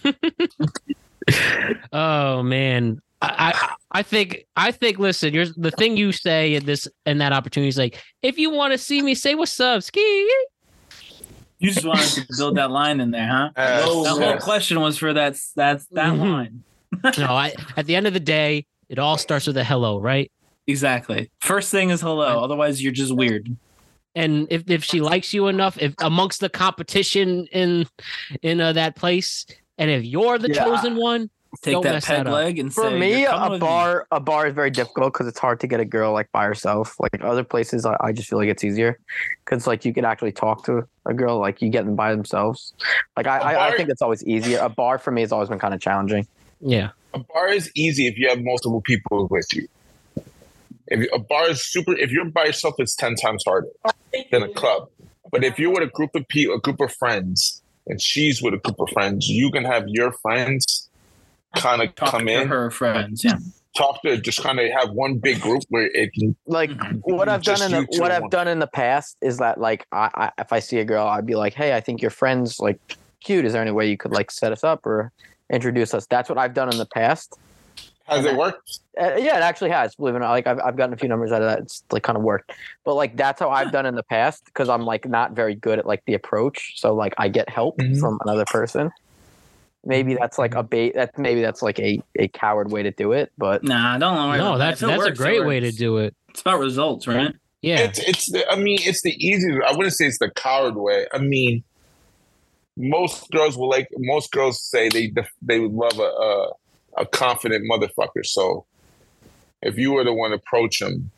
oh man. I, I I think I think listen, you're the thing you say in this and that opportunity is like, if you want to see me, say what's up, ski. You just wanted to build that line in there, huh? Uh, No, The whole question was for that that that Mhm. line. [laughs] No, I at the end of the day, it all starts with a hello, right? Exactly. First thing is hello. Otherwise, you're just weird. And if, if she likes you enough, if amongst the competition in in uh, that place, and if you're the Yeah. chosen one, Take Don't that mess peg that up. leg and For say, me, a with me." bar a bar is very difficult because it's hard to get a girl like by herself. Like other places, I, I just feel like it's easier because like you can actually talk to a girl like you get them by themselves. Like I I think it's always easier. A bar for me has always been kind of challenging. yeah, A bar is easy if you have multiple people with you. If you- a bar is super, if you're by yourself, it's ten times harder than a club. But if you're with a group of people, a group of friends, and she's with a group of friends, you can have your friends kind of come to in, her friends. Yeah. talk to, just kind of have one big group where it can. Like mm-hmm. what I've done in the, what I've one. done in the past is that like I, I if I see a girl, I'd be like, hey, I think your friend's like cute. Is there any way you could like set us up or introduce us? That's what I've done in the past. Has it worked? Uh, yeah, it actually has. Believe it or not, like I've I've gotten a few numbers out of that. It's like kind of worked, but like that's how I've done in the past because I'm like not very good at like the approach. So like I get help Mhm. from another person. Maybe that's like a bait. That maybe that's like a a coward way to do it. But Nah, don't worry. no, about that's that. That's a works, it great way to do it. It's about results, right? Yeah, It's it's. The, I mean, it's the easiest. I wouldn't say it's the coward way. I mean, most girls will like. Most girls say they they would love a a, a confident motherfucker. So, if you were the one to approach him,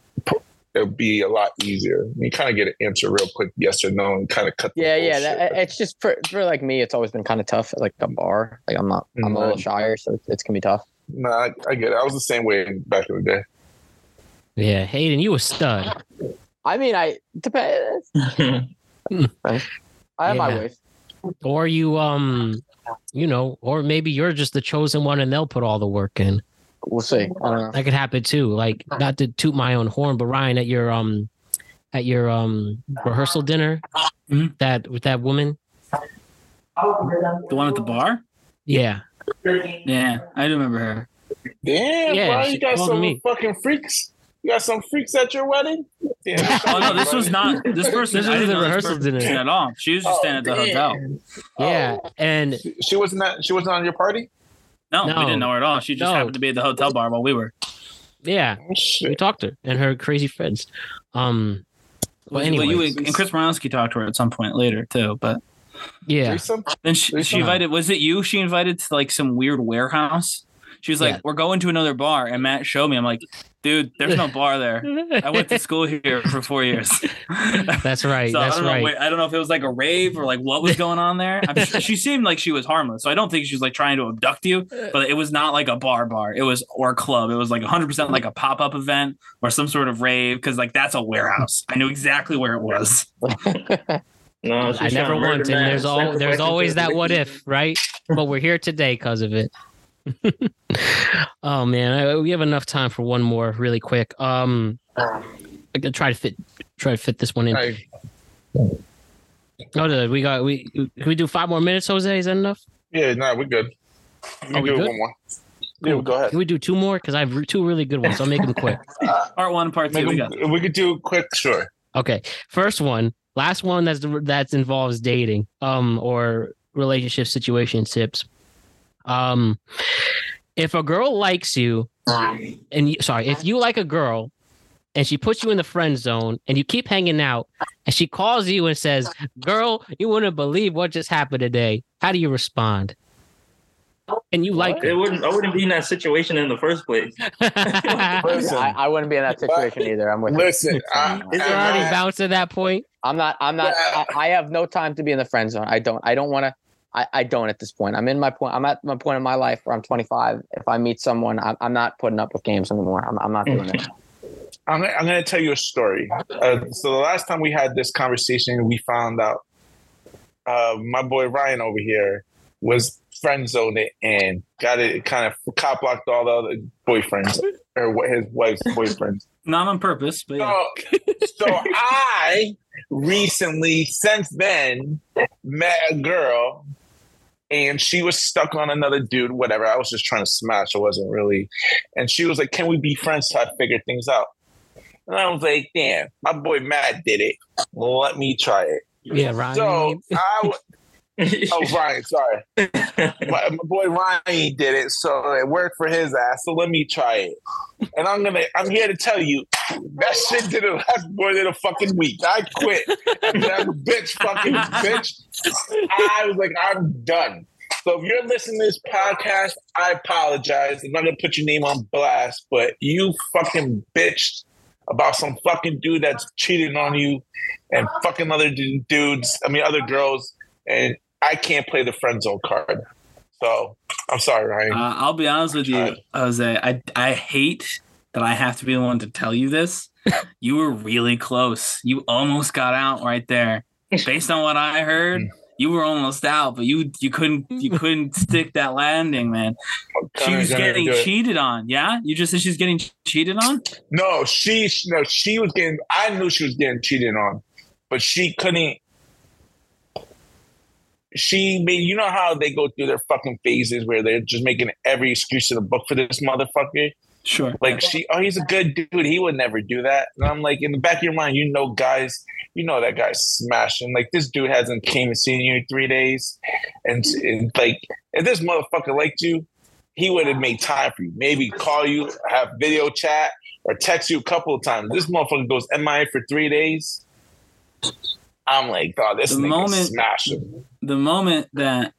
it'll be a lot easier. You kind of get an answer real quick, yes or no, and kind of cut. The yeah, yeah, that, it's just for for like me, it's always been kind of tough. at, Like a bar, like I'm not, I'm a little Mhm. shyer, so it's, it's gonna be tough. Nah, I, I get it. I was the same way back in the day. yeah. Hayden, you a stud. I mean, I depends. [laughs] I have my Yeah. ways. or you um you know or maybe you're just the chosen one and they'll put all the work in We'll see. I don't know. that could happen too like not to toot my own horn but ryan at your um at your um rehearsal dinner Mhm. that with that woman The one at the bar? yeah Yeah, I remember her. Damn, Yeah, bro, she you got some me. fucking freaks. You got some freaks at your wedding. Damn, Oh no, this was not [laughs] this person. This was didn't the rehearsal dinner. at all. She was just Oh, staying at the hotel. yeah Oh. and She, she wasn't that. She wasn't on your party. No, No. we didn't know her at all. She just No. happened to be at the hotel bar while we were. yeah Oh, we talked to her and her crazy friends um well Well, anyway you and Chris Moranski talked to her at some point later too. But yeah Threesome? then she, Threesome? she invited. Was it you? She invited to like some weird warehouse. She was like, Yeah. "We're going to another bar," and Matt showed me. I'm like, "Dude, there's no bar there." I went to [laughs] school here for four years. [laughs] that's right So I that's don't know. right wait, I don't know if it was like a rave or like what was going on there. I'm sure, she seemed like she was harmless, so I don't think she was like trying to abduct you. But it was not like a bar bar. It was or a club. It was like 100 percent like a pop up event or some sort of rave because like that's a warehouse. I knew exactly where it was. [laughs] No, I never went, and there's all there's always that what if, right? But we're here today because of it. [laughs] oh man, I, we have enough time for one more really quick. Um, I'm gonna try to fit try to fit this one in. Like, Oh, no, we got we can we do five more minutes, Jose? Is that enough? yeah, nah, we're good. We Are we do good? one more. Yeah, go ahead. Can we do two more? Because I have two really good ones. So I'll make them quick. [laughs] Part one, part two. Make We 'em- got we could do quick, sure. Okay, first one, last one that's that involves dating, um, or relationship situationships. Um, if a girl likes you, and you, sorry, if you like a girl, and she puts you in the friend zone, and you keep hanging out, and she calls you and says, "Girl, you wouldn't believe what just happened today." How do you respond? and you like It wouldn't. I wouldn't be in that situation in the first place. [laughs] Listen, I, I wouldn't be in that situation either. I'm with you. listen. [laughs] I, Is it I- already bounced at that point? I'm not. I'm not. I, I have no time to be in the friend zone. I don't. I don't want to. I, I don't at this point. I'm in my point. I'm at my point in my life where I'm 25. If I meet someone, I'm, I'm not putting up with games anymore. I'm, I'm not doing it. [laughs] I'm, gonna- I'm going to tell you a story. Uh, so the last time we had this conversation, we found out uh, my boy Ryan over here was friend zoned it and got it kind of cop blocked all the other boyfriends or what his wife's boyfriends. [laughs] Not on purpose, but yeah. So, so I recently, since then, met a girl and she was stuck on another dude, whatever. I was just trying to smash. I wasn't really. And she was like, Can we be friends till I figure things out? And I was like, Damn, my boy Matt did it. Let me try it. Yeah, Ryan. So I w- [laughs] Oh, Ryan, sorry. my, my boy Ryan did it, so it worked for his ass. So let me try it. And I'm gonna, I'm here to tell you, that shit didn't last more than a fucking week. I quit. That bitch, fucking bitch. I was like, I'm done. So if you're listening to this podcast, I apologize. I'm not gonna put your name on blast, but you fucking bitched about some fucking dude that's cheating on you and fucking other dudes. I mean, other girls, and I can't play the friend zone card. So I'm sorry, Ryan. Uh, I'll be honest with you, Jose. I I hate that I have to be the one to tell you this. [laughs] you were really close. You almost got out right there. Based on what I heard, you were almost out, but you you couldn't you couldn't stick that landing, man. She was getting do it. cheated on. Yeah, you just said she's getting cheated on. No, she no, she was getting. I knew she was getting cheated on, but she couldn't. She made. You know how they go through their fucking phases where they're just making every excuse in the book for this motherfucker. Sure. Like she, oh, he's a good dude. He would never do that. And I'm like, in the back of your mind, you know, guys, you know that guy's smashing. Like this dude hasn't came and seen you in three days, and, and like if this motherfucker liked you, he would have made time for you. Maybe call you, have video chat, or text you a couple of times. This motherfucker goes MIA for three days. I'm like, oh, this The nigga moment- smashing. the moment that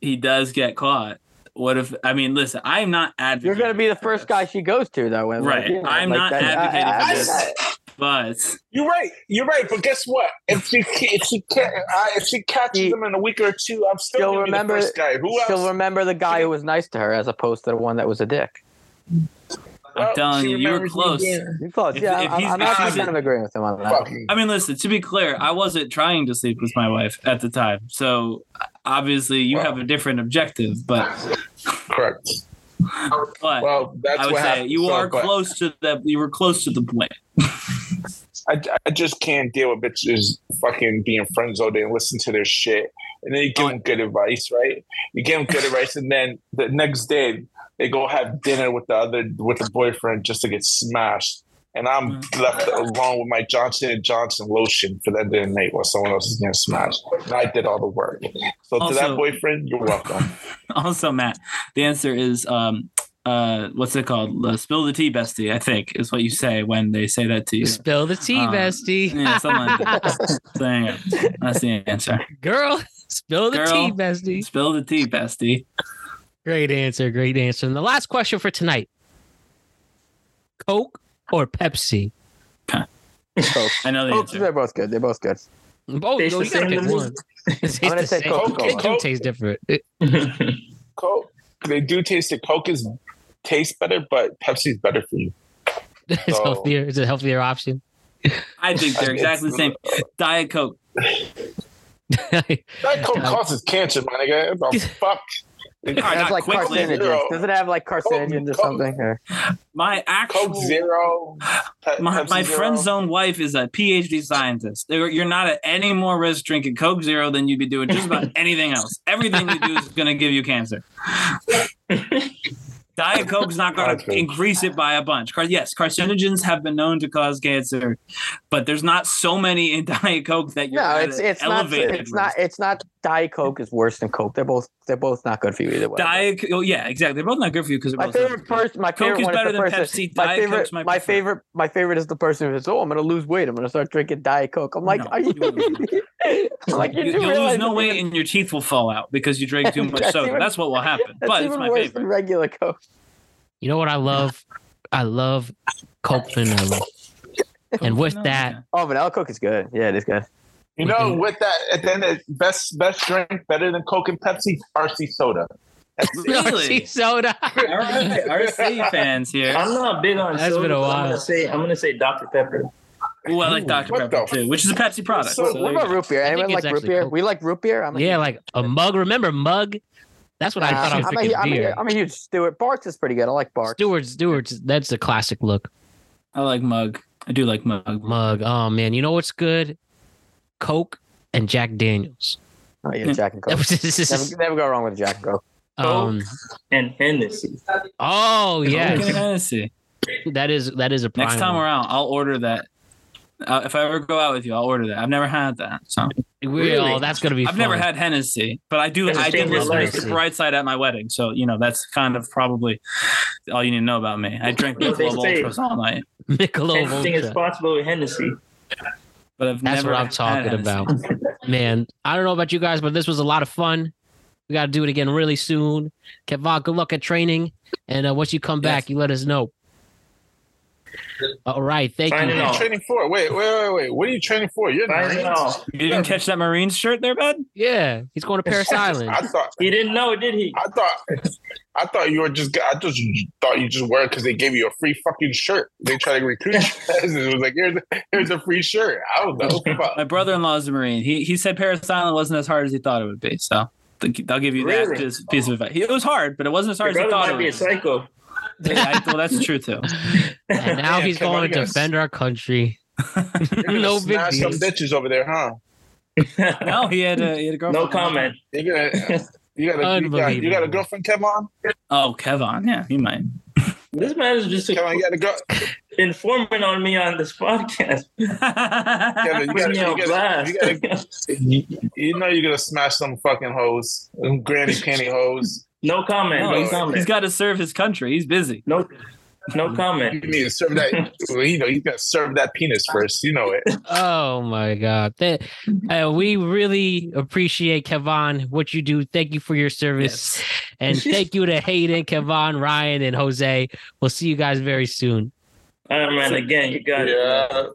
he does get caught, what if? I mean, listen, I'm not advocating. You're gonna be the first guy she goes to, though. and, like, Right. you know, I'm like not that- advocating I- for I- this. I- but You're right. You're right. But guess what? If she if she can't, uh, if she catches She- him in a week or two, I'm still She'll gonna remember. be the first guy. Who else? She'll remember the guy who was nice to her, as opposed to the one that was a dick. I'm telling you, you were close. being You close. If- yeah, if I'm, he's- I'm if actually he's- kind of agreeing with him on that. I mean, listen. To be clear, I wasn't trying to sleep with my wife at the time, so obviously you Wow. have a different objective. But, correct. but Well, that's I would what say happened. you So, are but close to that. You were close to the point. I, I just can't deal with bitches fucking being friends all day and listen to their shit. And then you give oh, them good advice, right? You give them good [laughs] advice, and then the next day they go have dinner with the other with the boyfriend just to get smashed. And I'm left alone with my Johnson and Johnson lotion for the end of the night while someone else is getting smashed. And I did all the work. So to that boyfriend, you're welcome. [laughs] Also, Matt, the answer is um, uh, what's it called? Uh, spill the tea, bestie. I think is what you say when they say that to you. Spill the tea, Um, bestie. Yeah, something [laughs] like that. That's the answer. Girl, spill the Girl. tea, bestie. Spill the tea, bestie. Great answer. Great answer. And the last question for tonight Coke or Pepsi? Coke. I know the Coke, answer. they're both good. They're both good. Both. Taste no, the same pick to me. one. It I'm gonna say same. Coca-Cola. It do taste different. [laughs] Coke, they do taste it. Coke is tastes better, but Pepsi's better for you. [laughs] it's So- healthier. It's a healthier option. I think they're [laughs] exactly the same. Diet Coke. That Coke causes cancer, my nigga. What the fuck? It All right, has like quickly. carcinogens. Does it have like carcinogens or Coke. something? Or- My actual Coke Zero. Pe- my, my Zero. friend's own wife is a PhD scientist. They're- You're not at any more risk drinking Coke Zero than you'd be doing just about [laughs] anything else. Everything you do is going to give you cancer. [laughs] Diet Coke's not going to increase it by a bunch. Car- yes, carcinogens have been known to cause cancer, but there's not so many in [laughs] Diet Coke that you're No, at it's an it's not it's not it's not Diet Coke is worse than Coke. They're both they're both not good for you either way. Diet. Oh yeah, exactly. They're both not good for you because my favorite person, my Coke favorite is better is the than person. Pepsi. My Diet favorite, Coke's my my favorite, my favorite is the person who says, "Oh, I'm gonna lose weight. I'm gonna start drinking Diet Coke." I'm like, No, are you? you lose [laughs] like, you You, do will realize lose no weight even- and your teeth will fall out because you drink too [laughs] much That's soda. even- That's what will happen. That's But it's my worse favorite. than regular Coke. You know what I love? I love Coke vanilla. And with No, that, okay. Oh, vanilla Coke is good. Yeah, it is good. You know, with that, at the end, of best best drink, better than Coke and Pepsi, RC soda. That's. [laughs] Really? RC soda. [laughs] All right, RC fans here. I'm not big on That's soda. been a but I'm while. gonna say I'm gonna say Dr Pepper. Ooh, I like Dr Pepper too, which is a Pepsi product. So so what about root beer? I think Anyone like root beer? Coke. We like root beer. I'm a Yeah, huge- like a mug. Remember mug? That's what I thought I was I'm, thinking a, I'm, beer. a, I'm a huge Stewart. Barq's is pretty good. I like Barq's. Stewart's, Stewart's, that's a classic look. I like mug. I do like mug. Mug. Oh man, you know what's good? Coke and Jack Daniels. Oh, yeah, Jack and Coke. [laughs] never, never go wrong with Jack and Coke. um, And Hennessy. oh Coke and yes, Hennessy. that is that is a prime Next time one. we're I'll order that. Uh, if I ever go out with you, I'll order that. I've never had that, so We- oh, that's gonna be. I've never had Hennessy, but I do. It's I did changed your listen to the Bright Side at my wedding, so you know that's kind of probably all you need to know about me. I drink What they Michelob say. Ultras all night, [laughs] Michelob Anything is Ultra. possible with Hennessy. But I've That's never. what I'm talking about. [laughs] Man, I don't know about you guys, but this was a lot of fun. We got to do it again really soon. Kevon, good luck at training. And uh, once you come back, you let us know. All right. Thank Signing you. What are you training for? Wait, wait, wait, wait. What are you training for? You're Signing Marines? off. You didn't catch that Marines shirt there, bud? Yeah, he's going to Paris [laughs] Island. I thought, He didn't know, did he? I thought, I thought you were just. I just thought you just wore it because they gave you a free fucking shirt. They try to recruit you. [laughs] it was like here's here's a free shirt. I don't know. My brother-in-law is a Marine. He he said Parris Island wasn't as hard as he thought it would be. So th- I'll give you that Really? piece, piece of advice. It was hard, but it wasn't as Your hard as he thought might it be a psycho. Yeah, I- well, that's true too. And [laughs] now Yeah, he's come going to defend our country. You're [laughs] no big deal. some bitches over there, huh? No, he had a he had a girlfriend. no comment. You're gonna. You got, a, you, got, you got a girlfriend, Kevon? Oh, Kevon. Yeah, he might. This man is just Kevon, you got a girl. informing on me on this podcast. [laughs] Kevin, you gotta, you, gotta, blast. you, gotta, you, you know you're gonna smash some fucking hoes, granny panty hoes. No comment. No, No, he's, comment. he's got to serve his country. He's busy. no, no You comment. need to serve that. well, you know, he's got to serve that penis first. You know it. [laughs] Oh my God. That, uh, we really appreciate Kevon, what you do. Thank you for your service. [laughs] And thank you to Hayden, Kevon, Ryan, and Jose. We'll see you guys very soon. All right, man. Again, you got it. Yeah.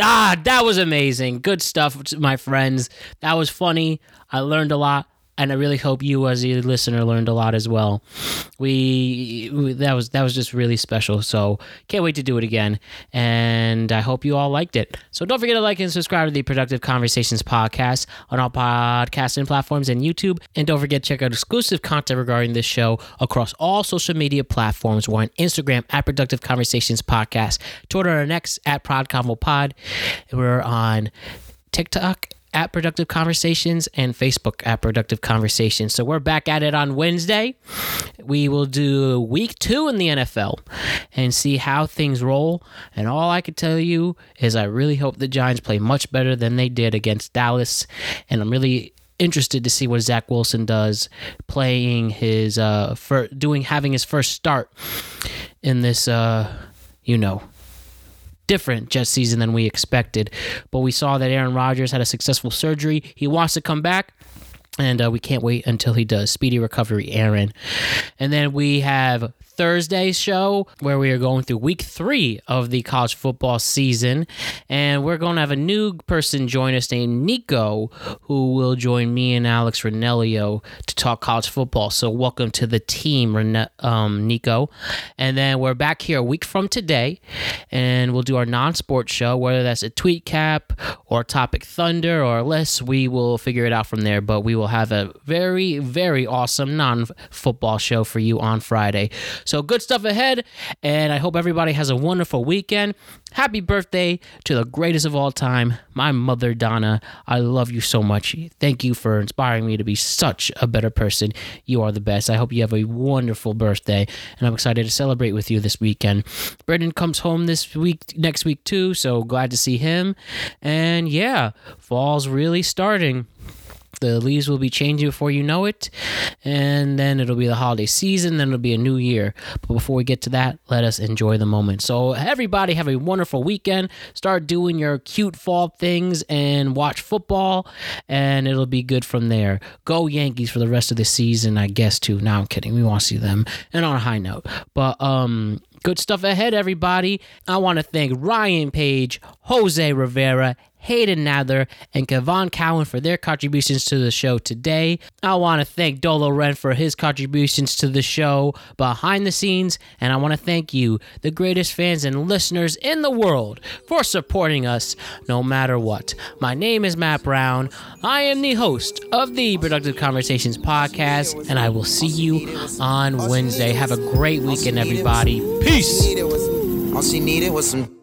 Ah, that was amazing. Good stuff, my friends. That was funny. I learned a lot. And I really hope you, as a listener, learned a lot as well. We, we that was that was just really special. So can't wait to do it again. And I hope you all liked it. So don't forget to like and subscribe to the Productive Conversations podcast on all podcasting platforms and YouTube. And don't forget to check out exclusive content regarding this show across all social media platforms. We're on Instagram at Productive Conversations Podcast, Twitter and X at Prod Convo Pod. We're on TikTok at Productive Conversations and Facebook at Productive Conversations. So we're back at it on Wednesday. We will do week two in the NFL and see how things roll. And all I can tell you is I really hope the Giants play much better than they did against Dallas. And I'm really interested to see what Zach Wilson does playing his uh for doing having his first start in this uh you know different Jet season than we expected. But we saw that Aaron Rodgers had a successful surgery. He wants to come back. And uh, we can't wait until he does. Speedy recovery, Aaron. And then we have Thursday's show where we are going through week three of the college football season. And we're going to have a new person join us named Nico, who will join me and Alex Renelio to talk college football. So welcome to the team, um, Nico. And then we're back here a week from today, and we'll do our non sports show, whether that's a tweet cap or topic thunder or less. We will figure it out from there. But we will have a very, very awesome non-football show for you on Friday. So good stuff ahead, and I hope everybody has a wonderful weekend. Happy birthday to the greatest of all time, my mother, Donna. I love you so much. Thank you for inspiring me to be such a better person. You are the best. I hope you have a wonderful birthday, and I'm excited to celebrate with you this weekend. Brendan comes home this week, next week too, so glad to see him. And yeah, fall's really starting. The leaves will be changing before you know it, and then it'll be the holiday season, then it'll be a new year. But before we get to that, let us enjoy the moment. So, everybody, have a wonderful weekend. Start doing your cute fall things and watch football, and it'll be good from there. Go Yankees for the rest of the season, I guess, too. Now I'm kidding. We want to see them. And on a high note, but, um, Good stuff ahead, everybody. I want to thank Ryan Page, Jose Rivera, Hayden Nadler, and Kevon Cowan for their contributions to the show today. I want to thank Dolo Ren for his contributions to the show behind the scenes, and I want to thank you, the greatest fans and listeners in the world, for supporting us no matter what. My name is Matt Brown. I am the host of the Productive Conversations podcast, and I will see you on Wednesday. Have a great weekend, everybody. Peace. All she needed was some